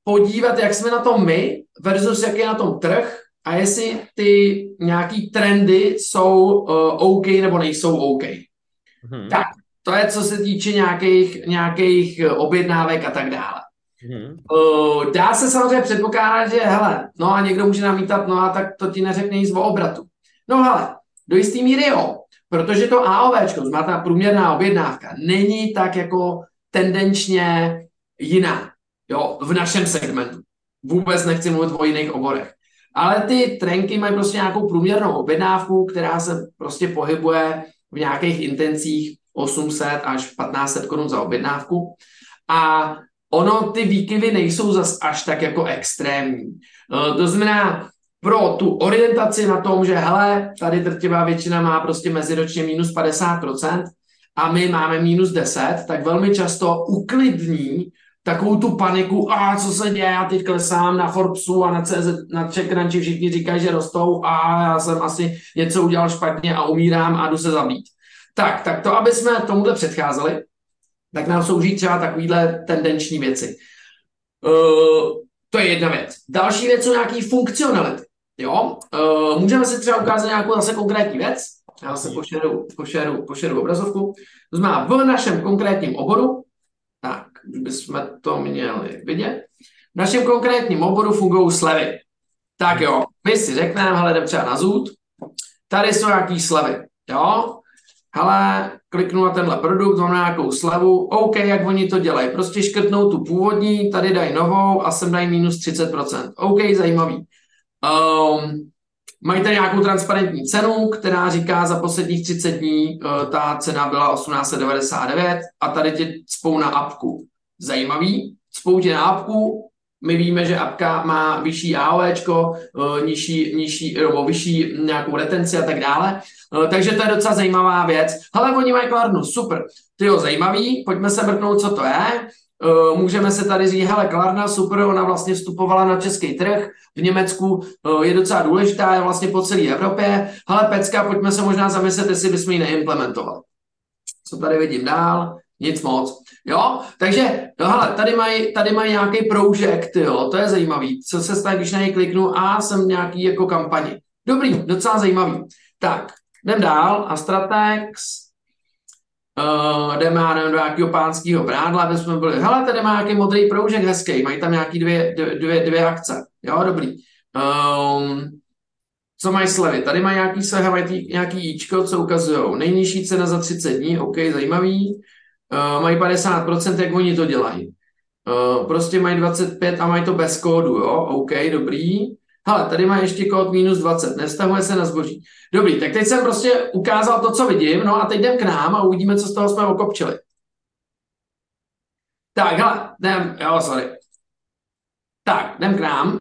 podívat, jak jsme na tom my versus jak je na tom trh a jestli ty nějaký trendy jsou uh, OK nebo nejsou OK. Hmm. Tak, to je co se týče nějakých, nějakých objednávek a tak dále. Hmm. Uh, dá se samozřejmě předpokládat, že hele, no a někdo může namítat, no a tak to ti neřekne nic o obratu. No hele, do jistý míry jo, protože to AOVčko, znamená ta průměrná objednávka, není tak jako tendenčně jiná, jo, v našem segmentu. Vůbec nechci mluvit o jiných oborech. Ale ty trenky mají prostě nějakou průměrnou objednávku, která se prostě pohybuje v nějakých intencích 800 až 1500 korun za objednávku. A ono, ty výkyvy nejsou zas až tak jako extrémní. E, to znamená, pro tu orientaci na tom, že hele, tady drtivá většina má prostě meziročně minus 50% a my máme minus 10, tak velmi často uklidní takovou tu paniku, a co se děje, já teď klesám na Forbesu a na CZ, na CheckRunchi všichni říkají, že rostou a já jsem asi něco udělal špatně a umírám a jdu se zabít. Tak, tak to, aby jsme tomuhle předcházeli, tak nám slouží třeba takovýhle tendenční věci. Uh, to je jedna věc. Další věc jsou nějaký funkcionality. Jo? Uh, můžeme si třeba ukázat nějakou zase konkrétní věc. Já se pošeru, pošeru, pošeru obrazovku. To znamená, v našem konkrétním oboru, tak, už bychom to měli vidět, v našem konkrétním oboru fungují slevy. Tak jo, my si řekneme, hele, jdem třeba na zůd, tady jsou nějaký slevy, jo, hele, kliknu na tenhle produkt, mám nějakou slevu, OK, jak oni to dělají, prostě škrtnou tu původní, tady dají novou a sem dají minus 30%. OK, zajímavý. Um, mají tady nějakou transparentní cenu, která říká za posledních 30 dní uh, ta cena byla 1899 a tady tě spou na apku. Zajímavý, spou tě na apku, my víme, že apka má vyšší AOEčko, uh, nižší, nižší, nebo vyšší nějakou retenci a tak dále. Uh, takže to je docela zajímavá věc. Ale oni mají klarnu, super. Ty jo, zajímavý, pojďme se mrknout, co to je. Eh, můžeme se tady říct, hele, Klarna, super, ona vlastně vstupovala na český trh, v Německu eh, je docela důležitá, je vlastně po celé Evropě. Hele, Pecka, pojďme se možná zamyslet, jestli bychom ji neimplementovali. Co tady vidím dál? Nic moc. Jo, takže, no hele, tady mají tady maj nějaký proužek, jo, to je zajímavý. Co se stane, když na něj kliknu a jsem nějaký jako kampani. Dobrý, docela zajímavý. Tak, jdem dál. Astratex, Uh, jdeme nevím, do nějakého pánského brádla, aby jsme byli, hele, tady má nějaký modrý proužek hezký, mají tam nějaký dvě, dvě, dvě akce, jo, dobrý. Um, co mají slevy? Tady mají nějaký slevy, mají nějaký jíčko, co ukazují. Nejnižší cena za 30 dní, OK, zajímavý. Uh, mají 50%, jak oni to dělají. Uh, prostě mají 25 a mají to bez kódu, jo, OK, dobrý. Hele, tady má ještě kód minus 20, nevztahuje se na zboží. Dobrý, tak teď jsem prostě ukázal to, co vidím, no a teď jdem k nám a uvidíme, co z toho jsme okopčili. Tak, hele, jdem, jo, sorry. Tak, jdem k nám.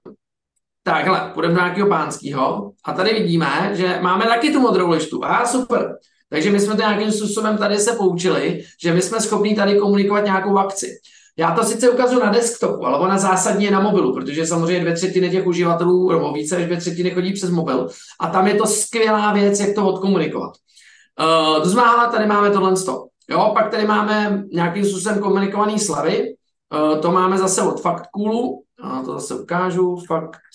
Tak, hele, půjdeme do nějakého pánského a tady vidíme, že máme taky tu modrou lištu. Aha, super. Takže my jsme to nějakým způsobem tady se poučili, že my jsme schopni tady komunikovat nějakou akci. Já to sice ukazuju na desktopu, ale ona zásadně je na mobilu, protože samozřejmě dvě třetiny těch uživatelů, nebo více než dvě třetiny chodí přes mobil. A tam je to skvělá věc, jak to odkomunikovat. Uh, to znamená, tady máme tohle stop. Jo, pak tady máme nějakým způsobem komunikovaný slavy. Uh, to máme zase od Factcoolu. Uh, to zase ukážu. Factcool.cz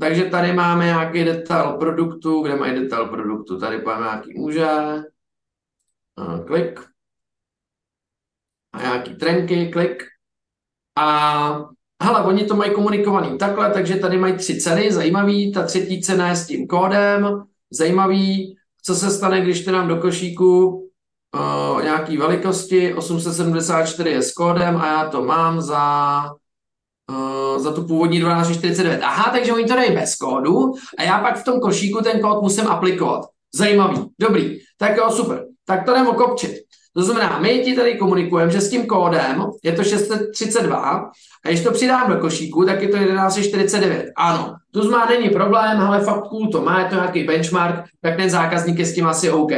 takže tady máme nějaký detail produktu, kde mají detail produktu. Tady máme nějaký může. Uh, klik a nějaký trenky, klik. A hele, oni to mají komunikovaný takhle, takže tady mají tři ceny, zajímavý, ta třetí cena je s tím kódem, zajímavý, co se stane, když to nám do košíku uh, nějaký velikosti, 874 je s kódem a já to mám za uh, za tu původní 1249. Aha, takže oni to dají bez kódu a já pak v tom košíku ten kód musím aplikovat. Zajímavý, dobrý, tak jo, super. Tak to jdem okopčit. To znamená, my ti tady komunikujeme, že s tím kódem je to 632 a když to přidám do košíku, tak je to 1149. Ano, tu znamená, není problém, ale fakt cool to má, je to nějaký benchmark, tak ten zákazník je s tím asi OK.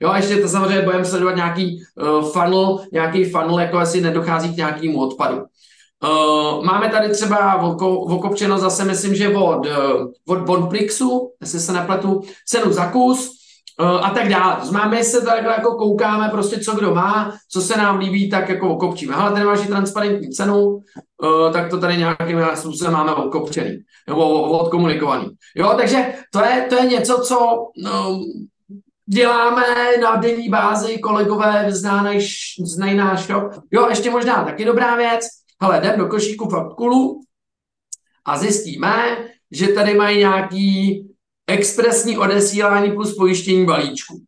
Jo, a ještě to samozřejmě budeme sledovat nějaký uh, funnel, nějaký funnel, jako asi nedochází k nějakému odpadu. Uh, máme tady třeba okopčeno zase, myslím, že od, uh, od Bonprixu, jestli se nepletu, cenu za kus, a tak dále. Máme se takhle jako koukáme prostě, co kdo má, co se nám líbí, tak jako okopčíme. Hele, tady máš transparentní cenu, uh, tak to tady nějakým způsobem máme okopčený, nebo odkomunikovaný. Jo, takže to je, to je něco, co no, děláme na denní bázi, kolegové znají, znají náš shop. Jo, ještě možná taky dobrá věc. Hele, jdem do košíku Fatkulu a zjistíme, že tady mají nějaký expresní odesílání plus pojištění balíčku.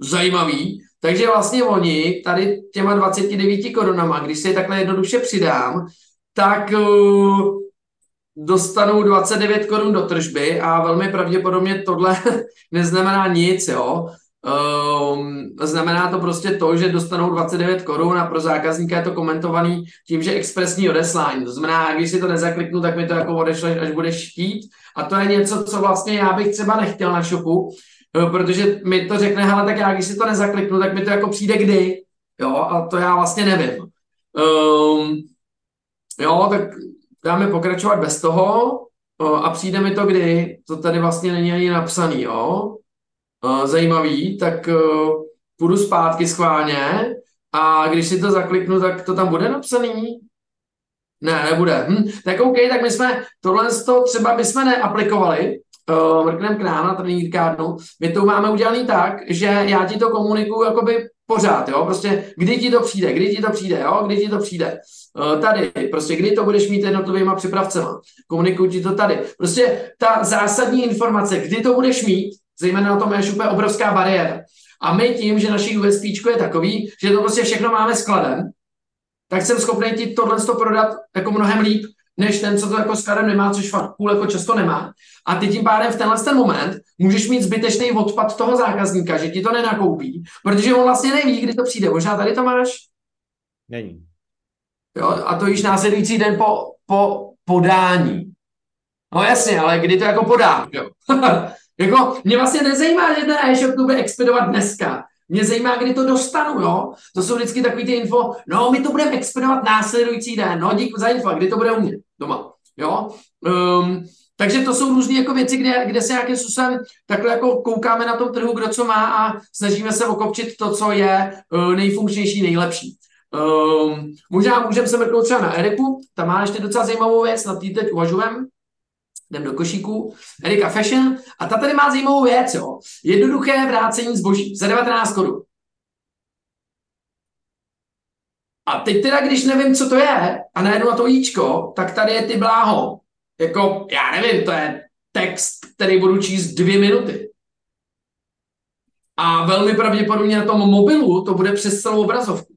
Zajímavý. Takže vlastně oni tady těma 29 korunama, když si je takhle jednoduše přidám, tak uh, dostanou 29 korun do tržby a velmi pravděpodobně tohle neznamená nic, jo. Um, znamená to prostě to, že dostanou 29 korun a pro zákazníka je to komentovaný tím, že expresní odeslání. To znamená, když si to nezakliknu, tak mi to jako odešle, až budeš chtít. A to je něco, co vlastně já bych třeba nechtěl na shopu, eh, protože mi to řekne, hele, tak já když si to nezakliknu, tak mi to jako přijde kdy. Jo, a to já vlastně nevím. Um, jo, tak dáme pokračovat bez toho a přijde mi to kdy, to tady vlastně není ani napsaný, jo. Zajímavý, tak půjdu zpátky schválně a když si to zakliknu, tak to tam bude napsaný? Ne, nebude. Hm, tak OK, tak my jsme tohle to třeba bychom neaplikovali, uh, mrknem k nám na trenýrkárnu, my to máme udělaný tak, že já ti to komunikuju jakoby pořád, jo, prostě kdy ti to přijde, kdy ti to přijde, jo, kdy ti to přijde. Uh, tady, prostě kdy to budeš mít jednotlivýma připravcema. Komunikuju ti to tady. Prostě ta zásadní informace, kdy to budeš mít, zejména na tom je úplně obrovská bariéra. A my tím, že naší USP je takový, že to prostě všechno máme skladem, tak jsem schopný ti tohle to prodat jako mnohem líp, než ten, co to jako skladem nemá, což fakt půl jako často nemá. A ty tím pádem v tenhle ten moment můžeš mít zbytečný odpad toho zákazníka, že ti to nenakoupí, protože on vlastně neví, kdy to přijde. Možná tady to máš? Není. Jo, a to již následující den po, po podání. No jasně, ale kdy to jako podám, jo? jako, mě vlastně nezajímá, že ten e-shop tu bude expedovat dneska. Mě zajímá, kdy to dostanu, jo? To jsou vždycky takový ty info, no, my to budeme expedovat následující den, no, díky za info, kdy to bude u mě doma, jo? Um, takže to jsou různé jako věci, kde, kde se nějakým způsobem takhle jako koukáme na tom trhu, kdo co má a snažíme se okopčit to, co je uh, nejfunkčnější, nejlepší. Um, možná můžeme se mrknout třeba na Eriku, tam má ještě docela zajímavou věc, na tý teď uvažujeme, jdem do košíku, Erika Fashion, a ta tady má zajímavou věc, jo. Jednoduché vrácení zboží za 19 korun. A teď teda, když nevím, co to je, a najednou na to jíčko, tak tady je ty bláho. Jako, já nevím, to je text, který budu číst dvě minuty. A velmi pravděpodobně na tom mobilu to bude přes celou obrazovku.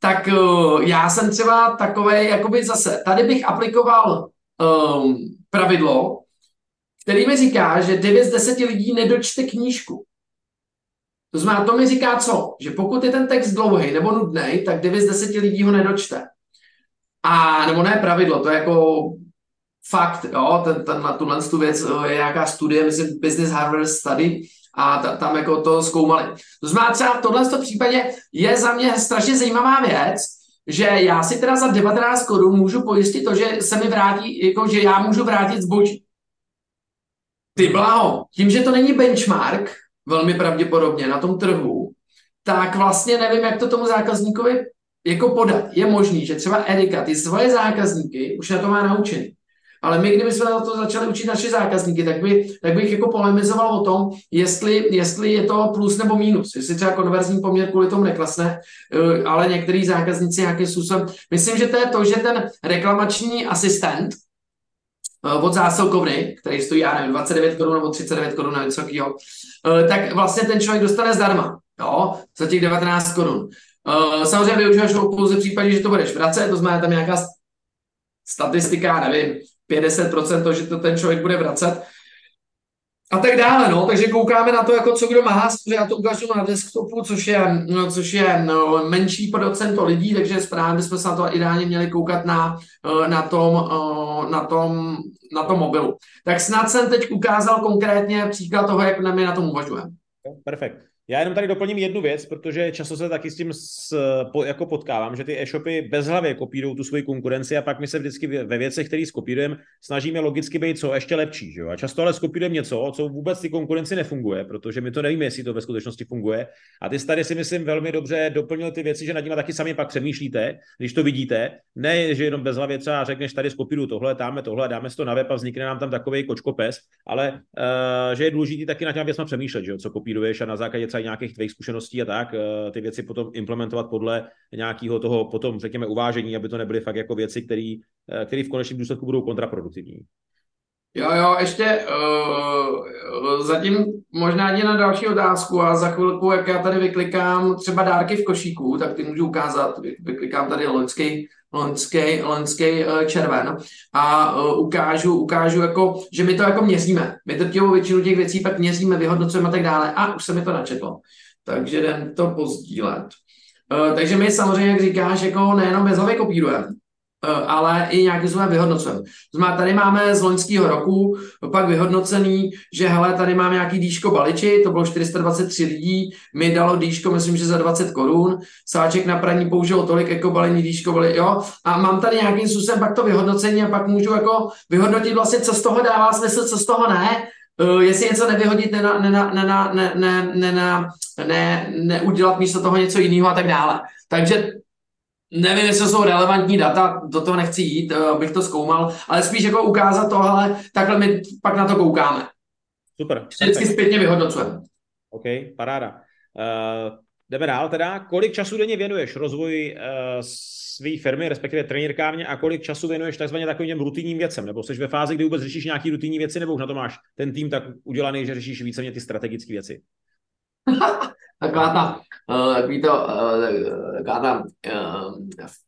Tak uh, já jsem třeba takový, jakoby zase, tady bych aplikoval um, pravidlo, který mi říká, že 9 z 10 lidí nedočte knížku. To znamená, to mi říká co? Že pokud je ten text dlouhý nebo nudný, tak 9 z 10 lidí ho nedočte. A nebo ne pravidlo, to je jako fakt, jo, ten, ten, na tuhle tu věc eh, je nějaká studie, myslím Business Harvard Study, a ta, tam jako to zkoumali. To znamená třeba v tomhle případě je za mě strašně zajímavá věc, že já si teda za 19 korun můžu pojistit to, že se mi vrátí, jako že já můžu vrátit zboží. Ty blaho, tím, že to není benchmark, velmi pravděpodobně na tom trhu, tak vlastně nevím, jak to tomu zákazníkovi jako podat. Je možný, že třeba Erika ty svoje zákazníky už na to má naučený. Ale my, kdybychom na to začali učit naše zákazníky, tak, by, tak bych jako polemizoval o tom, jestli, jestli je to plus nebo minus. Jestli třeba konverzní poměr kvůli tomu neklasne, eh, ale některý zákazníci nějakým způsobem. Myslím, že to je to, že ten reklamační asistent eh, od zásilkovny, který stojí, já nevím, 29 korun nebo 39 korun, nevím, co eh, tak vlastně ten člověk dostane zdarma, jo, za těch 19 korun. Samozřejmě využíváš ho pouze v případě, že to budeš vracet, to znamená tam nějaká statistika, nevím, 50% to, že to ten člověk bude vracet a tak dále, no, takže koukáme na to, jako co kdo má, já to ukážu na desktopu, což je, no, což je no, menší procento lidí, takže správně jsme se na to ideálně měli koukat na, eh, na, tom, eh, na, tom, na tom mobilu. Tak snad jsem teď ukázal konkrétně příklad toho, jak my na tom uvažujeme. Perfekt. Já jenom tady doplním jednu věc, protože často se taky s tím s, po, jako potkávám, že ty e-shopy bezhlavě kopírují tu svoji konkurenci a pak my se vždycky ve věcech, které skopírujeme, snažíme logicky být co ještě lepší. Že jo? A často ale skopírujeme něco, co vůbec ty konkurenci nefunguje, protože my to nevíme, jestli to ve skutečnosti funguje. A ty tady si myslím velmi dobře doplnil ty věci, že nad nimi taky sami pak přemýšlíte, když to vidíte. Ne, že jenom bezhlavě třeba řekneš, tady skopíruju tohle, dáme tohle, dáme si to na web a vznikne nám tam takový kočkopes, ale uh, že je důležité taky na těm věcmi přemýšlet, že jo? co kopíruješ a na základě třeba nějakých tvých zkušeností a tak, eh, ty věci potom implementovat podle nějakého toho potom, řekněme, uvážení, aby to nebyly fakt jako věci, které v konečném důsledku budou kontraproduktivní. Jo, jo, ještě uh, zatím možná jde na další otázku a za chvilku, jak já tady vyklikám třeba dárky v košíku, tak ty můžu ukázat, vyklikám tady loňský, loňský, loňský uh, červen a uh, ukážu, ukážu jako, že my to jako měříme. My drtivou většinu těch věcí pak měříme, vyhodnocujeme a tak dále. A už se mi to načetlo. Takže jdem to pozdílet. Uh, takže my samozřejmě, jak říkáš, jako nejenom bezhlavě kopírujeme, Eh, Eh, ale i nějakým způsobem vyhodnocujeme. To znamená, tady máme z loňského roku pak vyhodnocený, že hele, tady mám nějaký dýško baliči, to bylo 423 lidí, mi dalo dýško, myslím, že za 20 korun, sáček na praní použil tolik, jako balení dýško, byli, jo, a mám tady nějakým způsobem pak to vyhodnocení a pak můžu jako vyhodnotit vlastně, co z toho dává smysl, co z toho ne, Uh, jestli něco nevyhodit, nena, ne, ne, ne, ne, ne, ne, ne, neudělat místo toho něco jiného a tak dále. Takže Nevím, jestli jsou relevantní data, do toho nechci jít, eh, abych to zkoumal, ale spíš jako ukázat to, ale takhle my pak na to koukáme. Super. Vždycky zpětně vyhodnocujeme. OK, paráda. Uh, jdeme dál teda. Kolik času denně věnuješ rozvoji uh, své firmy, respektive trenírkárně a kolik času věnuješ takzvaně takovým rutinním věcem? Nebo jsi ve fázi, kdy vůbec řešíš nějaký rutinní věci, nebo už na to máš ten tým tak udělaný, že řešíš víceméně ty strategické věci? taková ta, uh, takový to, uh, taková ta uh,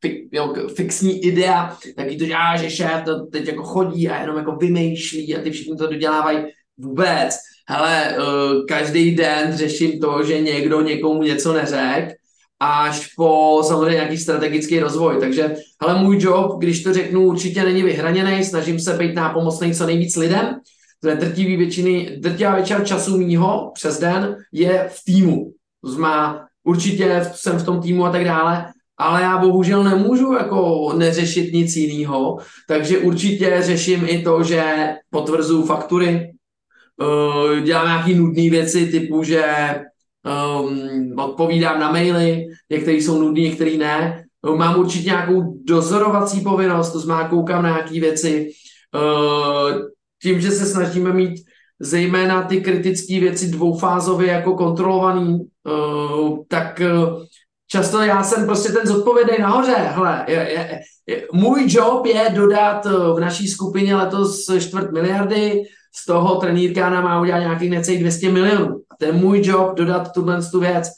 fi, jo, fixní idea, taky to, že, a, že šéf to teď jako chodí a jenom jako vymýšlí a ty všichni to dodělávají vůbec. Hele, uh, každý den řeším to, že někdo někomu něco neřekl, až po samozřejmě nějaký strategický rozvoj. Takže hele, můj job, když to řeknu, určitě není vyhraněný, snažím se být nápomocný co nejvíc lidem, drtivý většiny, drtivá většina času mýho přes den je v týmu. To znamená, určitě jsem v tom týmu a tak dále, ale já bohužel nemůžu jako neřešit nic jiného, takže určitě řeším i to, že potvrzuju faktury, uh, dělám nějaké nudné věci typu, že um, odpovídám na maily, některé jsou nudné, některé ne. Mám určitě nějakou dozorovací povinnost, to znamená, koukám na nějaké věci. Uh, tím, že se snažíme mít zejména ty kritické věci dvoufázově jako kontrolovaný, uh, tak uh, často já jsem prostě ten zodpovědný nahoře. Hele, je, je, je, můj job je dodat v naší skupině letos čtvrt miliardy, z toho trenýrka má udělat nějakých necelých 200 milionů. A to je můj job dodat tuhle tu věc.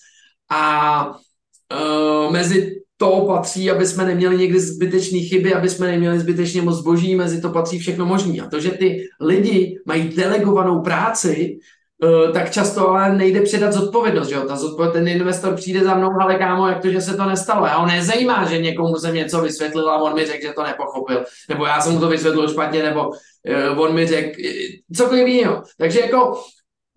A uh, mezi to patří, aby jsme neměli někdy zbytečné chyby, aby jsme neměli zbytečně moc zboží, mezi to patří všechno možné. A to, že ty lidi mají delegovanou práci, uh, tak často ale nejde předat zodpovědnost, že jo? Ta zodpovědnost, ten investor přijde za mnou, ale kámo, jak to, že se to nestalo. A on nezajímá, že někomu jsem něco vysvětlil a on mi řekl, že to nepochopil. Nebo já jsem mu to vysvětlil špatně, nebo uh, on mi řekl cokoliv jiného. Takže jako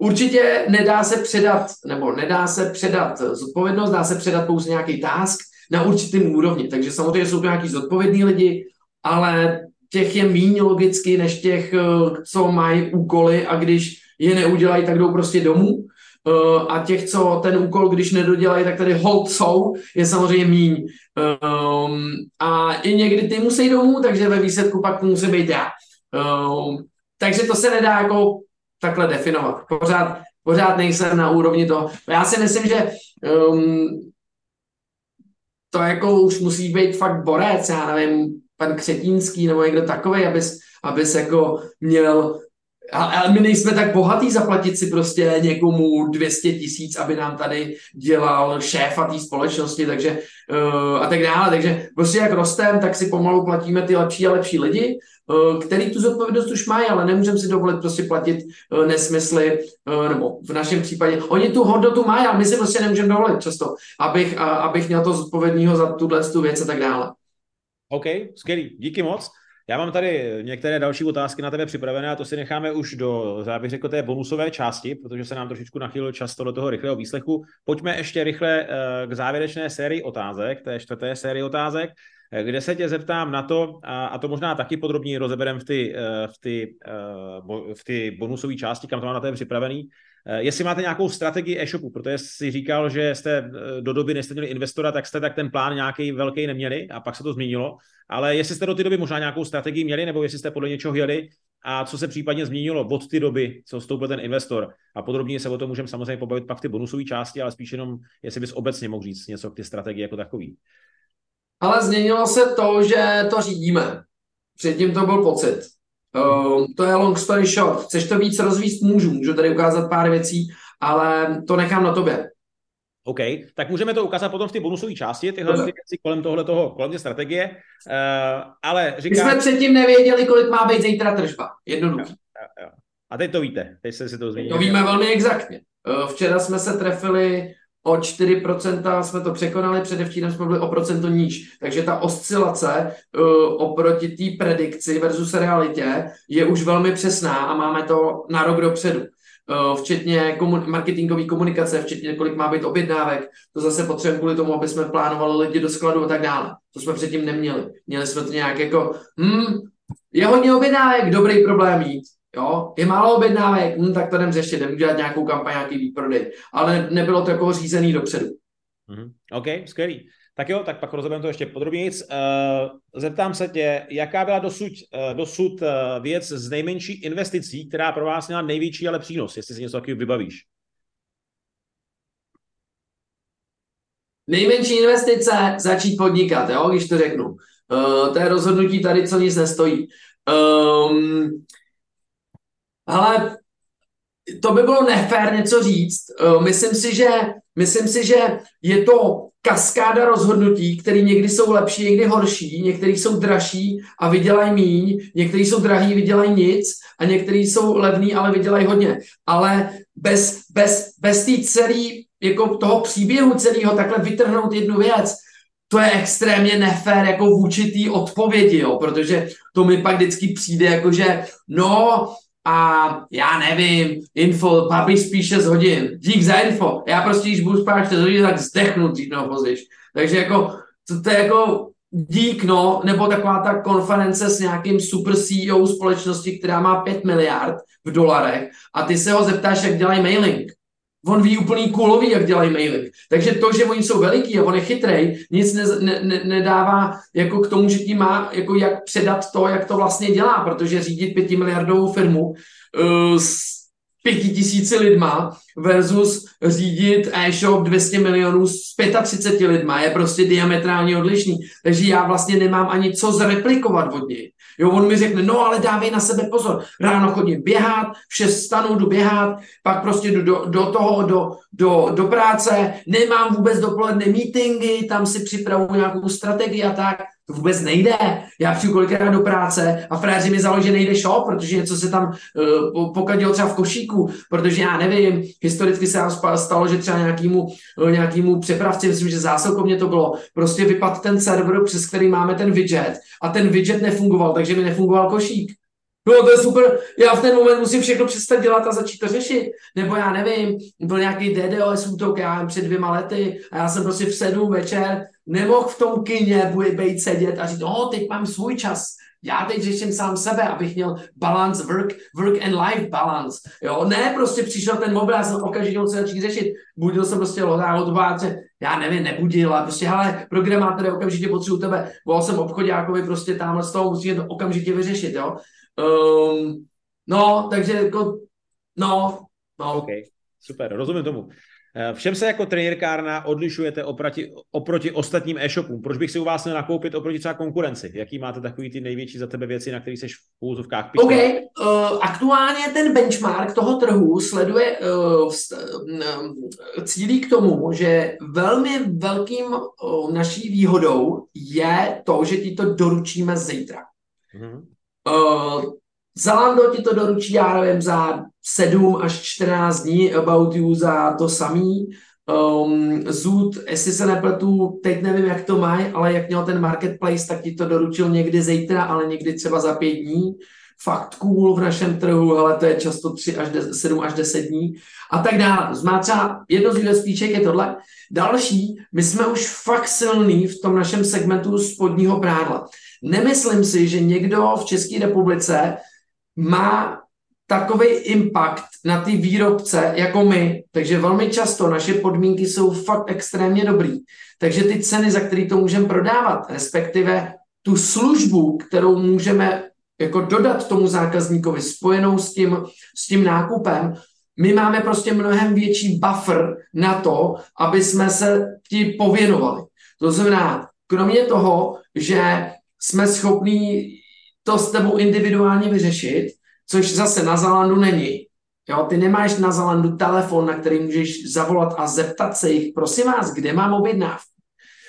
Určitě nedá se předat, nebo nedá se předat zodpovědnost, dá se předat pouze nějaký task, na určitým úrovni. Takže samozřejmě jsou to nějaký zodpovědní lidi, ale těch je méně logicky, než těch, eh, co mají úkoly a když je neudělají, tak jdou prostě domů. Eh, a těch, co ten úkol, když nedodělají, tak tady hold jsou, je samozřejmě míň. Um, a i někdy ty musí domů, takže ve výsledku pak musí být já. Um, takže to se nedá jako takhle definovat. Pořád, pořád nejsem na úrovni toho. Já si myslím, že um, to jako už musí být fakt borec, já nevím, pan Křetínský nebo někdo takový, abys, abys jako měl ale my nejsme tak bohatý zaplatit si prostě někomu 200 tisíc, aby nám tady dělal šéfa té společnosti, takže uh, a tak dále. Takže prostě jak rostem, tak si pomalu platíme ty lepší a lepší lidi, uh, který tu zodpovědnost už mají, ale nemůžeme si dovolit prostě platit uh, nesmysly, uh, nebo v našem případě, oni tu hodnotu mají, ale my si prostě nemůžeme dovolit často, abych, uh, abych měl to zodpovědného za tuhle tu věc a tak dále. OK, skvělý, díky moc. Já mám tady některé další otázky na tebe připravené a to si necháme už do, já bych řekl, té bonusové části, protože se nám trošičku nachýlil čas do toho rychlého výslechu. Pojďme ještě rychle eh, k závěrečné sérii otázek, té čtvrté sérii otázek, eh, kde se tě zeptám na to, a to možná taky podrobněji rozeberem v ty, eh, v ty, v ty bonusové části, kam to mám na tebe připravený, Jestli máte nějakou strategii e-shopu, protože jsi říkal, že jste do doby, než jste měli investora, tak jste tak ten plán nějaký velký neměli a pak se to změnilo. Ale jestli jste do té doby možná nějakou strategii měli, nebo jestli jste podle něčeho jeli a co se případně změnilo od té doby, co vstoupil ten investor. A podrobně se o tom můžeme samozřejmě pobavit pak ty bonusové části, ale spíš jenom, jestli bys obecně mohl říct něco k ty strategii jako takový. Ale změnilo se to, že to řídíme. Předtím to byl pocit. Uh, to je long story short. Chceš to víc rozvíst, můžu. Můžu tady ukázat pár věcí, ale to nechám na tobě. OK, tak můžeme to ukázat potom v té bonusové části, tyhle ty věci kolem tohle toho, kolem té strategie, uh, ale říká... My jsme předtím nevěděli, kolik má být zítra tržba, jednoduchý. A teď to víte, teď jste si to zmínili. To víme velmi exaktně. Eh, včera jsme se trefili o 4% jsme to překonali, předevčírem jsme byli o procento níž. Takže ta oscilace uh, oproti té predikci versus realitě je už velmi přesná a máme to na rok dopředu. Uh, včetně komun- marketingové komunikace, včetně kolik má být objednávek. To zase potřebujeme kvůli tomu, aby jsme plánovali lidi do skladu a tak dále. To jsme předtím neměli. Měli jsme to nějak jako, hm, je hodně objednávek, dobrý problém mít. Jo, je málo objednávek, hm, tak to jdem řešit, jdem udělat nějakou kampaň, nějaký výprodej. Ale nebylo to jako řízený dopředu. Mm-hmm. OK, skvělý. Tak jo, tak pak rozebereme to ještě podrobněji. Uh, zeptám se tě, jaká byla dosud, uh, dosud uh, věc z nejmenší investicí, která pro vás měla největší ale přínos, jestli si něco takového vybavíš? Nejmenší investice, začít podnikat, jo, když to řeknu. Uh, to je rozhodnutí tady, co nic nestojí. Um, ale to by bylo nefér něco říct. Uh, myslím si, že, myslím si, že je to kaskáda rozhodnutí, které někdy jsou lepší, někdy horší, některý jsou dražší a vydělají míň, některý jsou drahý, vydělají nic a některý jsou levný, ale vydělají hodně. Ale bez, bez, bez té celý, jako toho příběhu celého takhle vytrhnout jednu věc, to je extrémně nefér jako vůči té odpovědi, jo, protože to mi pak vždycky přijde jako, že no, a já nevím, info, papi spíš 6 hodin, dík za info, já prostě, když budu spát 6 hodin, tak zdechnu dřív nebo později. Takže jako, to, to je jako dík, no, nebo taková ta konference s nějakým super CEO společnosti, která má 5 miliard v dolarech a ty se ho zeptáš, jak dělají mailing. On ví úplný kulový, jak dělají maily. Takže to, že oni jsou veliký a on je chytrej, nic ne, ne, ne, nedává jako k tomu, že tím má jako jak předat to, jak to vlastně dělá, protože řídit pětimiliardovou firmu uh, s pěti tisíci lidma versus řídit e-shop 200 milionů s 35 lidma je prostě diametrálně odlišný. Takže já vlastně nemám ani co zreplikovat od něj. Jo, on mi řekne, no ale dávej na sebe pozor. Ráno chodím běhat, v 6 stanu jdu běhat, pak prostě jdu do, do toho, do, do, do práce, nemám vůbec dopoledne meetingy, tam si připravuju nějakou strategii a tak. To vůbec nejde. Já přijdu kolikrát do práce a fréři mi založí, že nejde shop, protože něco se tam uh, pokadilo třeba v košíku, protože já nevím, historicky se stalo, že třeba nějakýmu, uh, nějakýmu přepravci, myslím, že zásilkovně to bylo, prostě vypad ten server, přes který máme ten widget a ten widget nefungoval, takže mi nefungoval košík. No to je super, já v ten moment musím všechno přestat dělat a začít to řešit. Nebo já nevím, byl nějaký DDoS útok, já před dvěma lety a já jsem prostě v sedm večer nemohl v tom kině být sedět a říct, no teď mám svůj čas, já teď řeším sám sebe, abych měl balance, work, work and life balance. Jo, ne, prostě přišel ten mobil, já jsem okamžitě musel začít řešit. Budil jsem prostě lodbáře, já nevím, nebudil, ale prostě, hele, programátor, okamžitě potřebuji tebe, volal jsem obchodňákovi prostě tamhle z toho, musíme to okamžitě vyřešit, jo. Um, no, takže jako, no, no. OK, super, rozumím tomu. Eh, všem se jako trenérkárna odlišujete oproti, oproti ostatním e-shopům. Proč bych si u vás měl nakoupit oproti třeba konkurenci? Jaký máte takový ty největší za tebe věci, na kterých jsi v úzovkách píšel? OK, uh, aktuálně ten benchmark toho trhu sleduje, uh, cílí k tomu, že velmi velkým uh, naší výhodou je to, že ti to doručíme zítra. Mm-hmm. Uh, Zalando ti to doručí, já nevím, za 7 až 14 dní, About You za to samý. Um, Zoot, jestli se nepletu, teď nevím, jak to mají, ale jak měl ten marketplace, tak ti to doručil někdy zítra, ale někdy třeba za pět dní. Fakt cool v našem trhu, ale to je často 3 až 10, 7 až 10 dní a tak dále. Má třeba jedno z USPček je tohle. Další, my jsme už fakt silný v tom našem segmentu spodního prádla. Nemyslím si, že někdo v České republice má takový impact na ty výrobce jako my, takže velmi často naše podmínky jsou fakt extrémně dobrý. Takže ty ceny, za které to můžeme prodávat, respektive tu službu, kterou můžeme jako dodat tomu zákazníkovi spojenou s tím, s tím nákupem, my máme prostě mnohem větší buffer na to, aby jsme se ti pověnovali. To znamená, kromě toho, že jsme schopní to s tebou individuálně vyřešit, což zase na Zalandu není. Jo, ty nemáš na Zalandu telefon, na který můžeš zavolat a zeptat se jich, prosím vás, kde mám objednávku.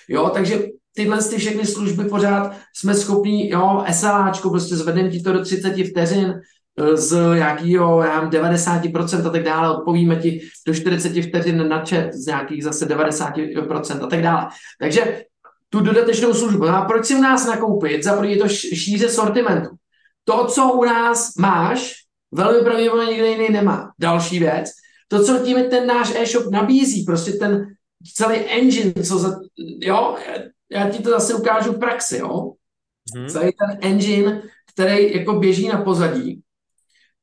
Jo, takže tyhle ty všechny služby pořád jsme schopni, jo, SLAčko, prostě zvedneme ti to do 30 vteřin, e, z nějakého, já mám 90% a tak dále, odpovíme ti do 40 vteřin na chat z nějakých zase 90% a tak dále. Takže tu dodatečnou službu. A proč si u nás nakoupit? Za je to šíře sortimentu. To, co u nás máš, velmi pravděpodobně nikde jiný nemá. Další věc, to, co tím ten náš e-shop nabízí, prostě ten celý engine, co za, jo, já ti to zase ukážu v praxi, jo. Hmm. Celý ten engine, který jako běží na pozadí,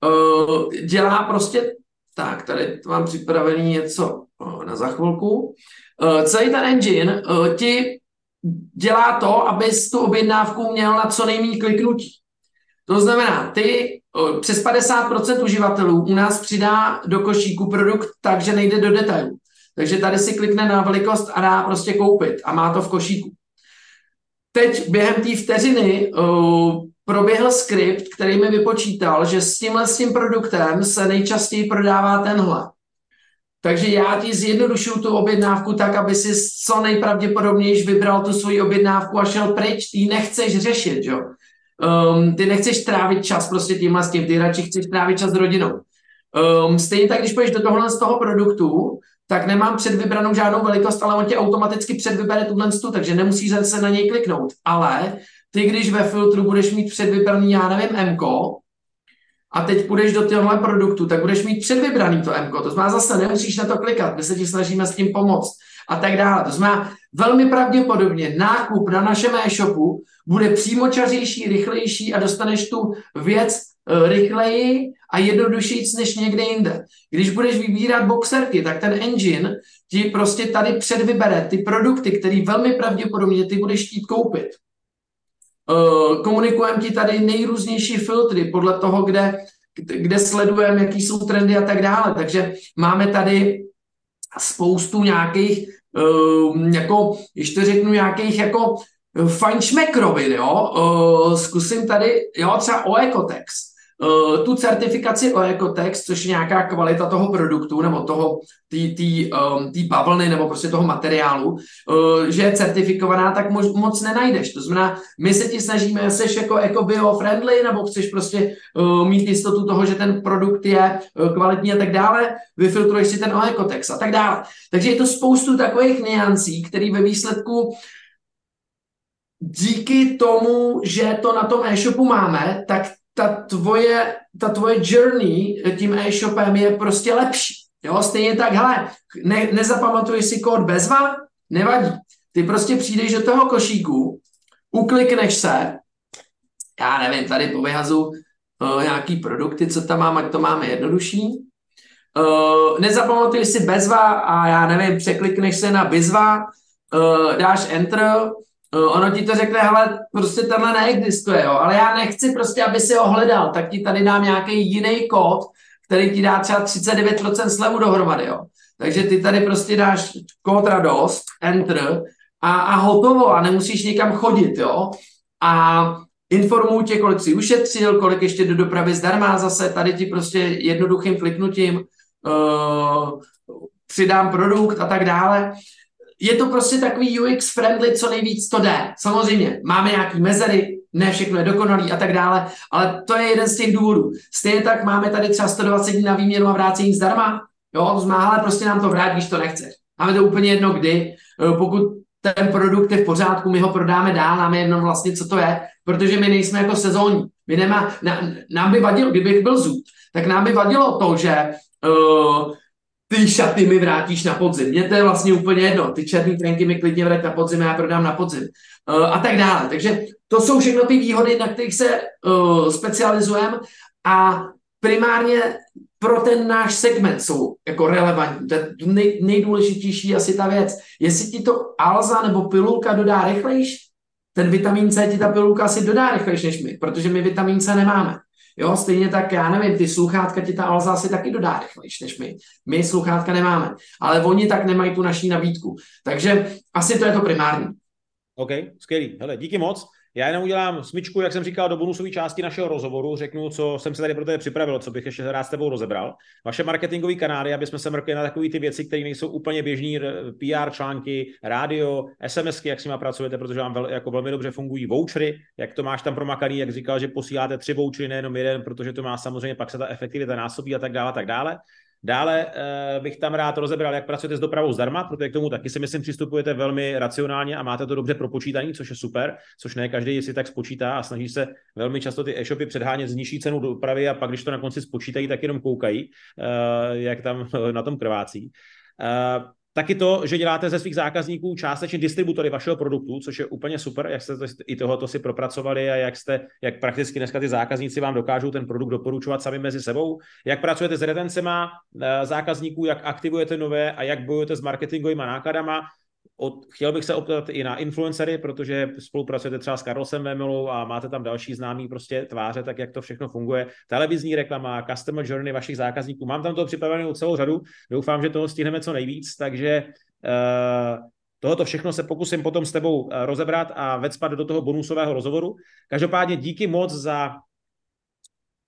uh, dělá prostě tak, tady mám připravený něco uh, na za chvilku. Uh, celý ten engine uh, ti dělá to, abys tu objednávku měl na co nejméně kliknutí. To znamená, ty přes 50% uživatelů u nás přidá do košíku produkt tak, že nejde do detailů. Takže tady si klikne na velikost a dá prostě koupit a má to v košíku. Teď během té vteřiny uh, proběhl skript, který mi vypočítal, že s tímhle s tím produktem se nejčastěji prodává tenhle. Takže já ti zjednodušuju tu objednávku tak, aby si co nejpravděpodobněji vybral tu svoji objednávku a šel pryč. Ty nechceš řešit, jo. Um, ty nechceš trávit čas prostě tímhle s tím, ty radši chceš trávit čas s rodinou. Um, stejně tak, když půjdeš do tohohle z toho produktu, tak nemám předvybranou žádnou velikost, ale on tě automaticky předvybere tuhle stu, takže nemusíš se na něj kliknout. Ale ty, když ve filtru budeš mít předvybraný, já nevím, MKO, a teď půjdeš do tohohle produktu, tak budeš mít předvybraný to MKO. To znamená zase nemusíš na to klikat, my se ti snažíme s tím pomoct a tak dále. To znamená, velmi pravděpodobně nákup na našem e-shopu bude přímočařejší, rychlejší a dostaneš tu věc e, rychleji a jednodušeji než někde jinde. Když budeš vybírat boxerky, tak ten engine ti prostě tady předvybere ty produkty, které velmi pravděpodobně ty budeš chtít koupit. E, komunikujeme ti tady nejrůznější filtry podle toho, kde, kde sledujeme, jaký jsou trendy a tak dále. Takže máme tady spoustu nějakých uh, jako, to řeknu, nějakých jako fajnšmekrovin, jo, zkusím tady, jo, třeba o Ecotex. Uh, tu certifikaci o Ecotex, což je nějaká kvalita toho produktu nebo toho, tý, tý, um, tý bavlny nebo prostě toho materiálu, uh, že je certifikovaná, tak mož, moc nenajdeš. To znamená, my se ti snažíme, jsi jako eco bio-friendly nebo chceš prostě uh, mít jistotu toho, že ten produkt je kvalitní a tak dále, vyfiltruješ si ten o Ecotex a tak dále. Takže je to spoustu takových niancí, které ve výsledku díky tomu, že to na tom e-shopu máme, tak ta tvoje, ta tvoje journey tím e-shopem je prostě lepší. Jo, stejně tak, hele, ne, nezapamatuješ si kód bezva? Nevadí. Ty prostě přijdeš do toho košíku, uklikneš se, já nevím, tady po vyhazu uh, nějaký produkty, co tam mám, ať to máme jednodušší. Uh, nezapamatuješ si bezva a já nevím, překlikneš se na bezva, uh, dáš enter, Eh, ono ti to řekne, hele, prostě tenhle neexistuje, jo, ale já nechci prostě, aby si ho hledal, tak ti tady dám nějaký jiný kód, který ti dá třeba 39% slevu dohromady, jo. Takže ty tady prostě dáš kód radost, enter a, a hotovo a nemusíš nikam chodit, jo. A informuji tě, kolik si ušetřil, kolik ještě do dopravy zdarma zase, tady ti prostě jednoduchým kliknutím uh, přidám produkt a tak dále je to prostě takový UX friendly, co nejvíc to jde. Samozřejmě, máme nějaký mezery, ne všechno je dokonalý a tak dále, ale to je jeden z těch důvodů. Stejně tak máme tady třeba 120 dní na výměnu a vrácení zdarma, jo, ale prostě nám to vrát, když to nechceš. Máme to úplně jedno kdy, eh, pokud ten produkt je v pořádku, my ho prodáme dál, máme jedno vlastně, co to je, protože my nejsme jako sezónní. My nemá, na, nám by vadilo, kdybych byl zůd, tak nám by vadilo to, že uh, ty šaty mi vrátíš na podzim. Mně to je vlastně úplně jedno. Ty černý trenky mi klidně vrať na podzim a já prodám na podzim. Uh, a tak dále. Takže to jsou všechno ty výhody, na kterých se uh, specializujeme a primárně pro ten náš segment jsou jako relevantní. To je nej, nejdůležitější asi ta věc. Jestli ti to alza nebo pilulka dodá rychlejš, ten vitamin C ti ta pilulka asi dodá rychlejš než my, protože my vitamin C nemáme. Jo, stejně tak, já nevím, ty sluchátka ti ta Alza asi taky dodá rychlejš než my. My sluchátka nemáme, ale oni tak nemají tu naší nabídku. Takže asi to je to primární. OK, skvělý. Hele, díky moc. Já jenom udělám smyčku, jak jsem říkal, do bonusové části našeho rozhovoru, řeknu, co jsem se tady pro tebe připravil, co bych ještě rád s tebou rozebral. Vaše marketingové kanály, aby jsme se mrkli na takové ty věci, které nejsou úplně běžní, PR články, rádio, SMSky, jak s nimi pracujete, protože vám vel, jako velmi dobře fungují vouchery, jak to máš tam promakaný, jak říkal, že posíláte tři vouchery, nejenom jeden, protože to má samozřejmě pak se ta efektivita násobí a tak dále, a tak dále. Dále uh, bych tam rád rozebral, jak pracujete s dopravou zdarma, protože k tomu taky si myslím přistupujete velmi racionálně a máte to dobře propočítané, což je super, což ne každý si tak spočítá a snaží se velmi často ty e-shopy předhánět z nižší cenu dopravy a pak, když to na konci spočítají, tak jenom koukají, uh, jak tam na tom krvácí. Taky to, že děláte ze svých zákazníků částečně distributory vašeho produktu, což je úplně super, jak jste to, i tohoto si propracovali a jak jste, jak prakticky dneska ty zákazníci vám dokážou ten produkt doporučovat sami mezi sebou, jak pracujete s retencema eh, zákazníků, jak aktivujete nové a jak bojujete s marketingovými nákladama, od, chtěl bych se optat i na influencery, protože spolupracujete třeba s Karlosem Vemilou a máte tam další známý prostě tváře, tak jak to všechno funguje. Televizní reklama, customer journey vašich zákazníků. Mám tam to připravenou celou řadu. Doufám, že toho stihneme co nejvíc, takže uh, Tohoto všechno se pokusím potom s tebou eh, rozebrat a vecpat do toho bonusového rozhovoru. Každopádně díky moc za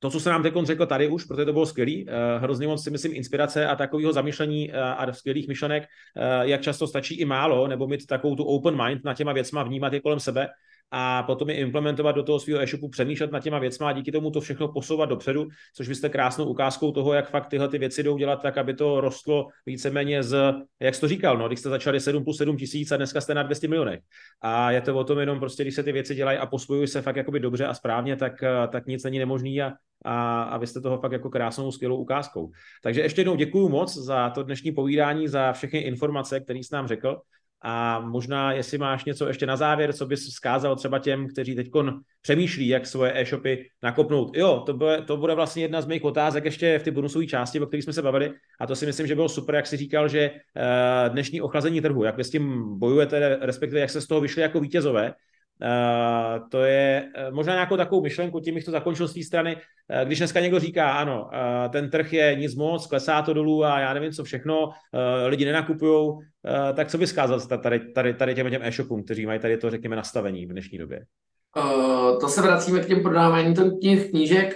to, co se nám teď řekl tady už, protože to bylo skvělý, eh, hrozně moc si myslím inspirace a takového zamýšlení eh, a skvělých myšlenek, eh, jak často stačí i málo, nebo mít takovou tu open mind na těma věcma, vnímat je kolem sebe a potom je implementovat do toho svého e-shopu, přemýšlet nad těma věcma a díky tomu to všechno posouvat dopředu, což vy jste krásnou ukázkou toho, jak fakt tyhle ty věci jdou dělat tak, aby to rostlo víceméně z, jak jsi to říkal, no, když jste začali 7 plus 7 tisíc a dneska jste na 200 milionech. A je to o tom jenom prostě, když se ty věci dělají a pospojují se fakt jakoby dobře a správně, tak, tak nic není nemožný a, a, a vy jste toho fakt jako krásnou, skvělou ukázkou. Takže ještě jednou děkuji moc za to dnešní povídání, za všechny informace, které jsi nám řekl. A možná, jestli máš něco ještě na závěr, co bys vzkázal třeba těm, kteří teď přemýšlí, jak svoje e-shopy nakopnout. Jo, to bude, to bude vlastně jedna z mých otázek ještě v ty bonusové části, o kterých jsme se bavili. A to si myslím, že bylo super, jak si říkal, že eh, dnešní ochlazení trhu, jak vy s tím bojujete, respektive jak se z toho vyšli jako vítězové, Uh, to je uh, možná nějakou takovou myšlenku, tím bych to zakončil z té strany, uh, když dneska někdo říká, ano, ten trh je nic moc, klesá to dolů a já nevím co všechno, lidi nenakupují, tak co by skázal tady, tady, tady těm, těm e-shopům, kteří mají tady to, řekněme, nastavení v dnešní době? To se vracíme k těm prodávání těch knížek.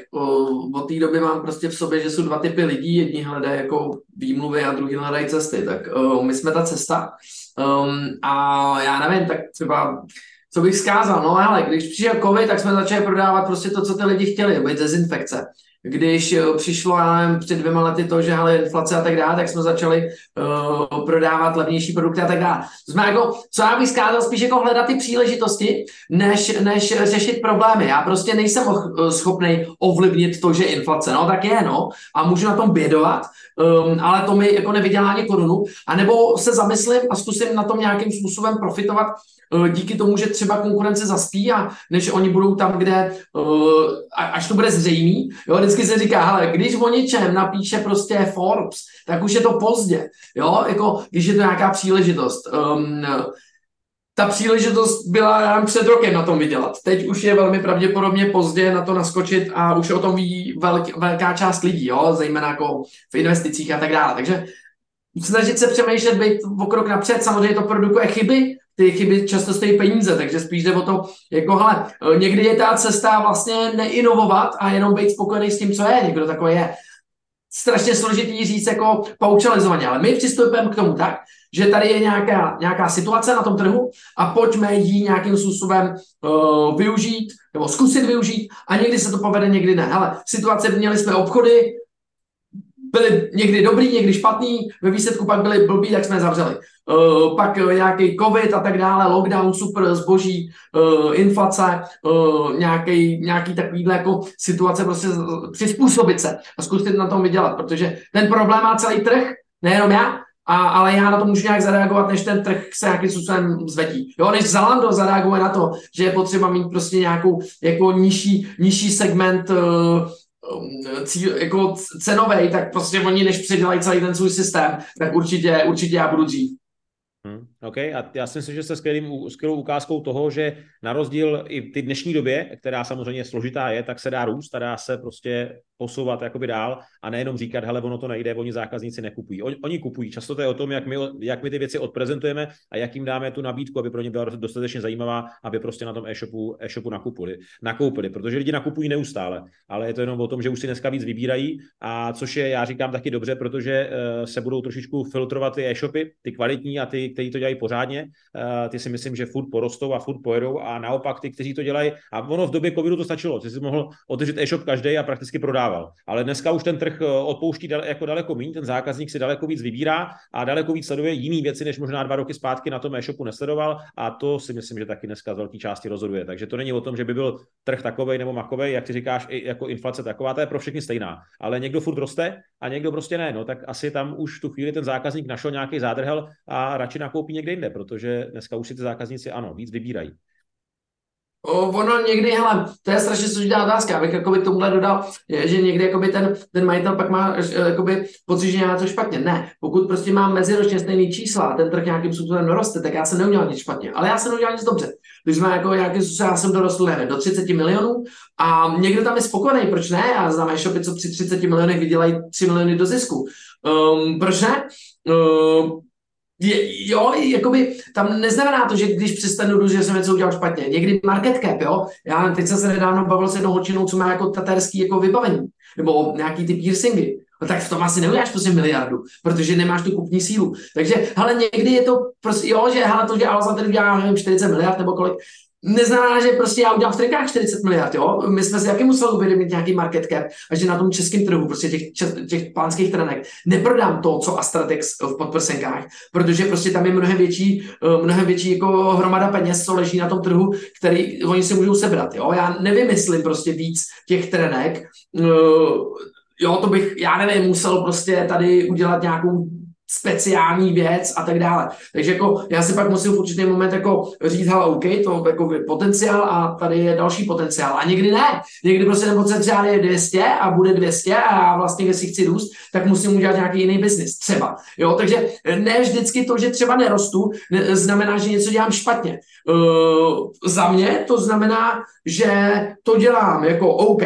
Od té doby mám prostě v sobě, že jsou dva typy lidí. Jedni hledají jako výmluvy a druhý hledají cesty. Tak my jsme ta cesta. Um, a já nevím, tak třeba co bych zkázal? No ale když přišel covid, tak jsme začali prodávat prostě to, co ty lidi chtěli, být dezinfekce. Když eh, přišlo, já nevím, před dvěma lety to, že ale inflace a tak dále, tak jsme začali uh, prodávat levnější produkty a tak dále. Jsme jako, co já bych zkázal, spíš jako hledat ty příležitosti, než, než řešit problémy. Já prostě nejsem eh, schopný ovlivnit to, že inflace, no tak je, no, a můžu na tom bědovat, um, ale to mi jako nevydělá ani korunu, a nebo se zamyslím a zkusím na tom nějakým způsobem profitovat díky tomu, že třeba konkurence zaspí a než oni budou tam, kde až to bude zřejmý. Jo, se říká, hele, když o něčem napíše prostě Forbes, tak už je to pozdě. Jo, jako když je to nějaká příležitost. Um, ta příležitost byla já před rokem na tom vydělat. Teď už je velmi pravděpodobně pozdě na to naskočit a už o tom ví velk, velká část lidí, jo, zejména jako v investicích a tak dále. Takže snažit se přemýšlet, být o krok napřed, samozřejmě to produkuje chyby, ty chyby často stojí peníze, takže spíš jde o to, jako hele, někdy je ta cesta vlastně neinovovat a jenom být spokojený s tím, co je, někdo takový je. Strašně složitý říct jako paučalizovaně, ale my přistupujeme k tomu tak, že tady je nějaká, nějaká situace na tom trhu a pojďme ji nějakým způsobem uh, využít nebo zkusit využít a někdy se to povede, někdy ne. Hele, situace, měli jsme obchody, byly někdy dobrý, někdy špatný, ve výsledku pak byly blbý, tak jsme zavřeli. Uh, pak uh, nějaký covid a tak dále, lockdown, super, zboží, uh, inflace, uh, nějaký, nějaký takovýhle jako situace, prostě přizpůsobit se a zkusit na tom vydělat, protože ten problém má celý trh, nejenom já, a, ale já na to můžu nějak zareagovat, než ten trh se nějakým způsobem zvedí. Jo, než Zalando zareaguje na to, že je potřeba mít prostě nějakou jako nižší, nižší segment uh, cíl, jako cenový, tak prostě oni než předělají celý ten svůj systém, tak určitě, určitě já budu dřív. Hmm, OK, a já si myslím, že jste skvělým, skvělou ukázkou toho, že na rozdíl i ty dnešní době, která samozřejmě složitá je, tak se dá růst a dá se prostě posouvat jakoby dál a nejenom říkat, hele, ono to nejde, oni zákazníci nekupují. Oni, oni kupují. Často to je o tom, jak my, jak my ty věci odprezentujeme a jak jim dáme tu nabídku, aby pro ně byla dostatečně zajímavá, aby prostě na tom e-shopu, e-shopu nakupili, nakoupili. Protože lidi nakupují neustále, ale je to jenom o tom, že už si dneska víc vybírají a což je, já říkám taky dobře, protože uh, se budou trošičku filtrovat ty e-shopy, ty kvalitní a ty, kteří to dělají pořádně. Uh, ty si myslím, že furt porostou a furt pojedou a naopak ty, kteří to dělají, a ono v době covidu to stačilo, ty si mohl otevřít e-shop každý a prakticky prodával. Ale dneska už ten trh eh, odpouští dale, jako daleko méně, ten zákazník si daleko víc vybírá a daleko víc sleduje jiné věci, než možná dva roky zpátky na tom e-shopu nesledoval a to si myslím, že taky dneska z velké části rozhoduje. Takže to není o tom, že by byl trh takový nebo makový, jak ty říkáš, i jako inflace taková, to je pro všechny stejná. Ale někdo furt roste a někdo prostě ne. No tak asi tam už tu chvíli ten zákazník našel nějaký zádrhel a radši nakoupí někde jinde, protože dneska už si ty zákazníci ano, víc vybírají. Ono někdy, hele, to je strašně složitá otázka, abych jakoby tomuhle dodal, že někdy jakoby ten, ten majitel pak má eh, jakoby, pocit, že něco špatně. Ne, pokud prostě mám meziročně stejný čísla a ten trh nějakým způsobem doroste, tak já se neudělal nic špatně, ale já se neudělal nic dobře. Když jsme jako způsobem, já jsem dorostl nevím, do 30 milionů a někdo tam je spokojený, proč ne? Já znám e-shopy, co při 30 milionech vydělají 3 miliony do zisku. Um, proč ne? Um, je, jo, jakoby tam neznamená to, že když přestanu že jsem něco udělal špatně. Někdy market cap, jo. Já teď jsem se nedávno bavil s jednou holčinou, co má jako taterský jako vybavení, nebo nějaký ty piercingy. No tak v tom asi neuděláš prostě miliardu, protože nemáš tu kupní sílu. Takže, ale někdy je to prostě, jo, že hele, to, že Alza tady udělá, nevím, 40 miliard nebo kolik, neznamená, že prostě já udělám v trinkách 40 miliard, jo? My jsme si taky museli uvědomit nějaký market cap a že na tom českém trhu, prostě těch, těch pánských trenek, neprodám to, co Astratex v podprsenkách, protože prostě tam je mnohem větší, eh, mnohem větší jako hromada peněz, co leží na tom trhu, který oni si můžou sebrat, jo? Já nevymyslím prostě víc těch trenek, eh, jo, to bych, já nevím, musel prostě tady udělat nějakou speciální věc a tak dále. Takže jako já si pak musím v určitý moment jako říct, hele, OK, to jako potenciál a tady je další potenciál. A někdy ne. Někdy prostě ten potenciál je 200 a bude 200 a já vlastně, když si chci růst, tak musím udělat nějaký jiný biznis. Třeba. Jo, takže ne vždycky to, že třeba nerostu, ne, znamená, že něco dělám špatně. Uh, za mě to znamená, že to dělám jako OK,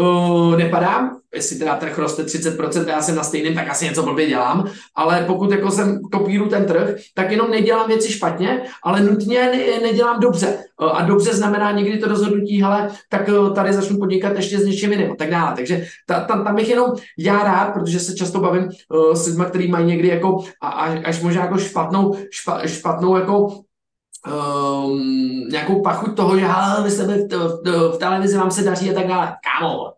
uh, nepadám, jestli teda trh roste 30%, já jsem na stejném, tak asi něco blbě dělám, ale pokud jako jsem kopíru ten trh, tak jenom nedělám věci špatně, ale nutně ne, nedělám dobře. Uh, a dobře znamená někdy to rozhodnutí, hele, tak uh, tady začnu podnikat ještě s něčím jiným a tak dále. Takže ta, ta, tam bych jenom já rád, protože se často bavím uh, s lidmi, kteří mají někdy jako a, až možná jako špatnou, špa, špatnou jako um, nějakou pachuť toho, že hele, vy jste v, v, v televizi, vám se daří a tak dále. Kámo,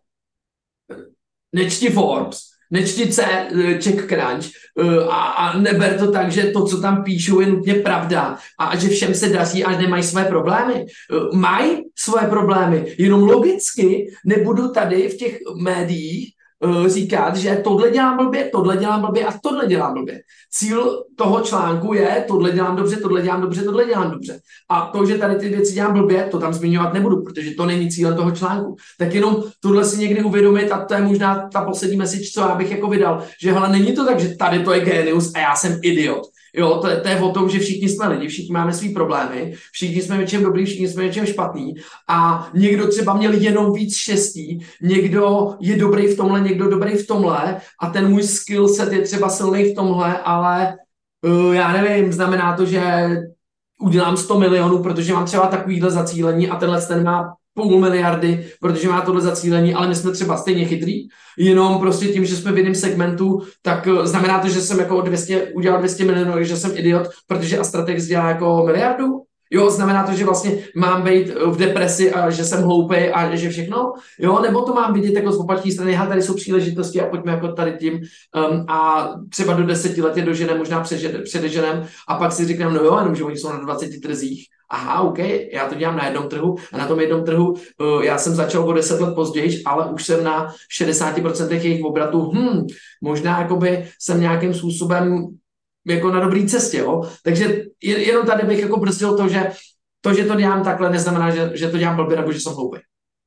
nečti Forbes, nečti C, Czech Crunch uh, a, a neber to tak, že to, co tam píšou, je nutně pravda a že všem se daří a nemají své problémy. Uh, mají své problémy, jenom logicky nebudu tady v těch médiích uh, říkat, že tohle dělám blbě, tohle dělám blbě a tohle dělám blbě. Cíl toho článku je, tohle dělám dobře, tohle dělám dobře, tohle dělám dobře. A to, že tady ty věci dělám blbě, to tam zmiňovat nebudu, protože to není cílem toho článku. Tak jenom tohle si někdy uvědomit a to je možná ta poslední message, co já bych jako vydal, že hele, není to tak, že tady to je genius a já jsem idiot. Jo, to to je o tom, že všichni jsme lidi, všichni máme své problémy, všichni jsme něčem dobrý, všichni jsme něčem špatný a někdo třeba měl jenom víc štěstí, někdo je dobrý v tomhle, někdo dobrý v tomhle a ten můj skill set je třeba silný v tomhle, ale uh, já nevím, znamená to, že udělám 100 milionů, protože mám třeba takovýhle zacílení a tenhle ten má půl miliardy, protože má tohle zacílení, ale my jsme třeba stejně chytrý, jenom prostě tím, že jsme v jiném segmentu, tak eh, znamená to, že jsem jako 200, udělal 200 milionů, že jsem idiot, protože Astratex dělá jako miliardu? Jo, znamená to, že vlastně mám být eh, v depresi a že jsem hloupý a že všechno? Jo, nebo to mám vidět jako z opačné strany, ha, tady jsou příležitosti a pojďme jako tady tím um, a třeba do deseti let je doženem, možná předeženem a pak si říkám, no jo, jenom, že oni jsou na 20 trzích aha, OK, já to dělám na jednom trhu a na tom jednom trhu uh, já jsem začal o 10 let později, ale už jsem na 60% jejich obratů, hm, možná jakoby jsem nějakým způsobem jako na dobré cestě, jo? takže jenom tady bych jako brzdil to, že to, že to dělám takhle, neznamená, že, že to dělám blbě nebo že jsem hloupý.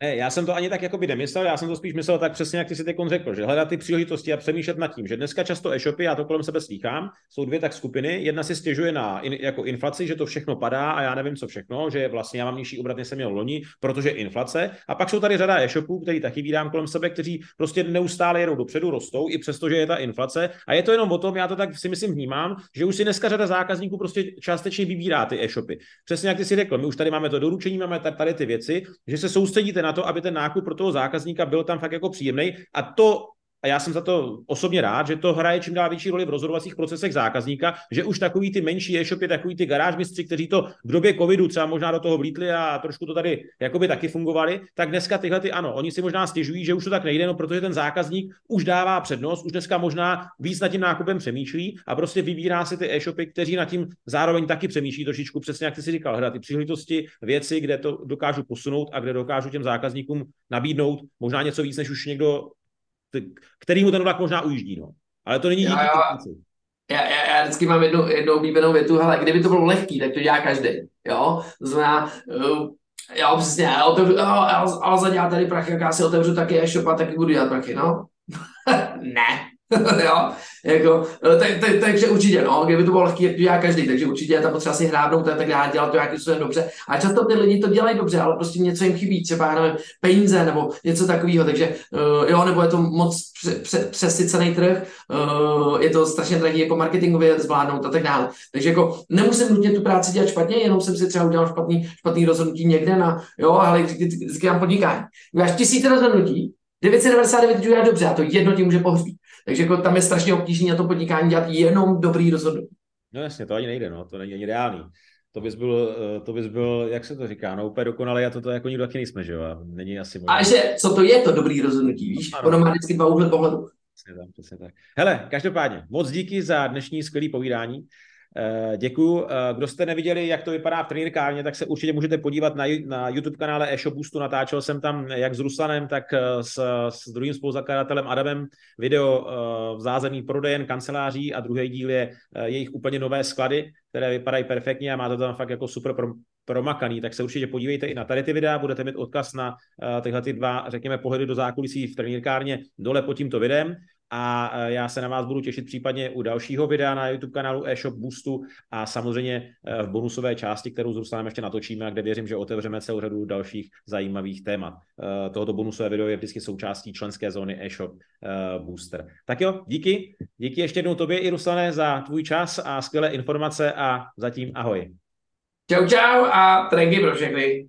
Ne, já jsem to ani tak jako by nemyslel, já jsem to spíš myslel tak přesně, jak ty si teď řekl, že hledat ty příležitosti a přemýšlet nad tím, že dneska často e-shopy, já to kolem sebe slýchám, jsou dvě tak skupiny. Jedna si stěžuje na in, jako inflaci, že to všechno padá a já nevím co všechno, že vlastně já mám nižší obrat, než jsem měl loni, protože inflace. A pak jsou tady řada e-shopů, který taky vydám kolem sebe, kteří prostě neustále jedou dopředu, rostou, i přesto, že je ta inflace. A je to jenom o tom, já to tak si myslím vnímám, že už si dneska řada zákazníků prostě částečně vybírá ty e-shopy. Přesně jak ty si řekl, my už tady máme to doručení, máme tady ty věci, že se soustředíte na to, aby ten nákup pro toho zákazníka byl tam fakt jako příjemný. A to a já jsem za to osobně rád, že to hraje čím dál větší roli v rozhodovacích procesech zákazníka, že už takový ty menší e-shopy, takový ty garážmistři, kteří to v době covidu třeba možná do toho vlítli a trošku to tady jakoby taky fungovali, tak dneska tyhle ty ano, oni si možná stěžují, že už to tak nejde, no protože ten zákazník už dává přednost, už dneska možná víc nad tím nákupem přemýšlí a prostě vybírá si ty e-shopy, kteří nad tím zároveň taky přemýšlí trošičku, přesně jak ty si říkal, hledat ty příležitosti, věci, kde to dokážu posunout a kde dokážu těm zákazníkům nabídnout možná něco víc, než už někdo který mu ten vlak možná ujíždí, no. Ale to není díky já, já, já, já vždycky mám jednu, jednu oblíbenou větu, hele, kdyby to bylo lehký, tak to dělá každý, jo, to znamená, uh, jo, přesně, já otevřu, jo, Alza dělá tady prachy, jak já si otevřu taky e-shop a taky budu dělat prachy, no. ne, jo, jako, no, tak, tak, takže určitě, no, kdyby to bylo lehký, jak to dělá každý, takže určitě je tam potřeba si hrábnout a tak dále, dělat to nějakým způsobem dobře. A často ty lidi to dělají dobře, ale prostě něco jim chybí, třeba, nevím, peníze nebo něco takového, takže uh, jo, nebo je to moc pře, pře, přesycený trh, uh, je to strašně drahý jako marketingově zvládnout a tak dále. Takže jako nemusím nutně tu práci dělat špatně, jenom jsem si třeba udělal špatný, špatný rozhodnutí někde na, jo, ale vždycky mám podnikání. Máš tisíce rozhodnutí, 999 dělá dobře a to jedno ti může pohřbít. Takže jako tam je strašně obtížné na to podnikání dělat jenom dobrý rozhodnutí. No jasně, to ani nejde, no, to není ani reálný. To bys byl, eh, to bys byl, jak se to říká, no úplně dokonalý a to, to jako nikdo taky nejsme, že jo, a není asi možná. A že, co to je to dobrý rozhodnutí, víš? Ano. Ono má vždycky dva úhly pohledu. Přesně tak, přesně tak. Hele, každopádně, moc díky za dnešní skvělé povídání. Eh, Děkuji. Eh, kdo jste neviděli, jak to vypadá v trenýrkárně, tak se určitě můžete podívat na, na YouTube kanále e-shopboostu. Natáčel jsem tam jak s Ruslanem, tak eh, s, s druhým spoluzakladatelem Adamem video v zázemí prodejen kanceláří a druhý díl je jejich úplně nové sklady, které vypadají perfektně a má to tam fakt jako super pro, promakaný, tak se určitě podívejte i na tady ty videa, budete mít odkaz na tyhle ty dva, řekněme, pohledy do zákulisí v trenýrkárně dole pod tímto videem a e, já se na vás budu těšit případně u dalšího videa na YouTube kanálu eShop Boostu a samozřejmě e, v bonusové části, kterou s Ruslanem ještě natočíme a kde věřím, že otevřeme celou řadu dalších zajímavých témat. E, tohoto bonusové video je vždycky součástí členské zóny eShop Booster. Tak jo, díky. Díky ještě jednou tobě i Ruslane za tvůj čas a skvělé informace a zatím ahoj. Čau, čau a trenky pro všechny.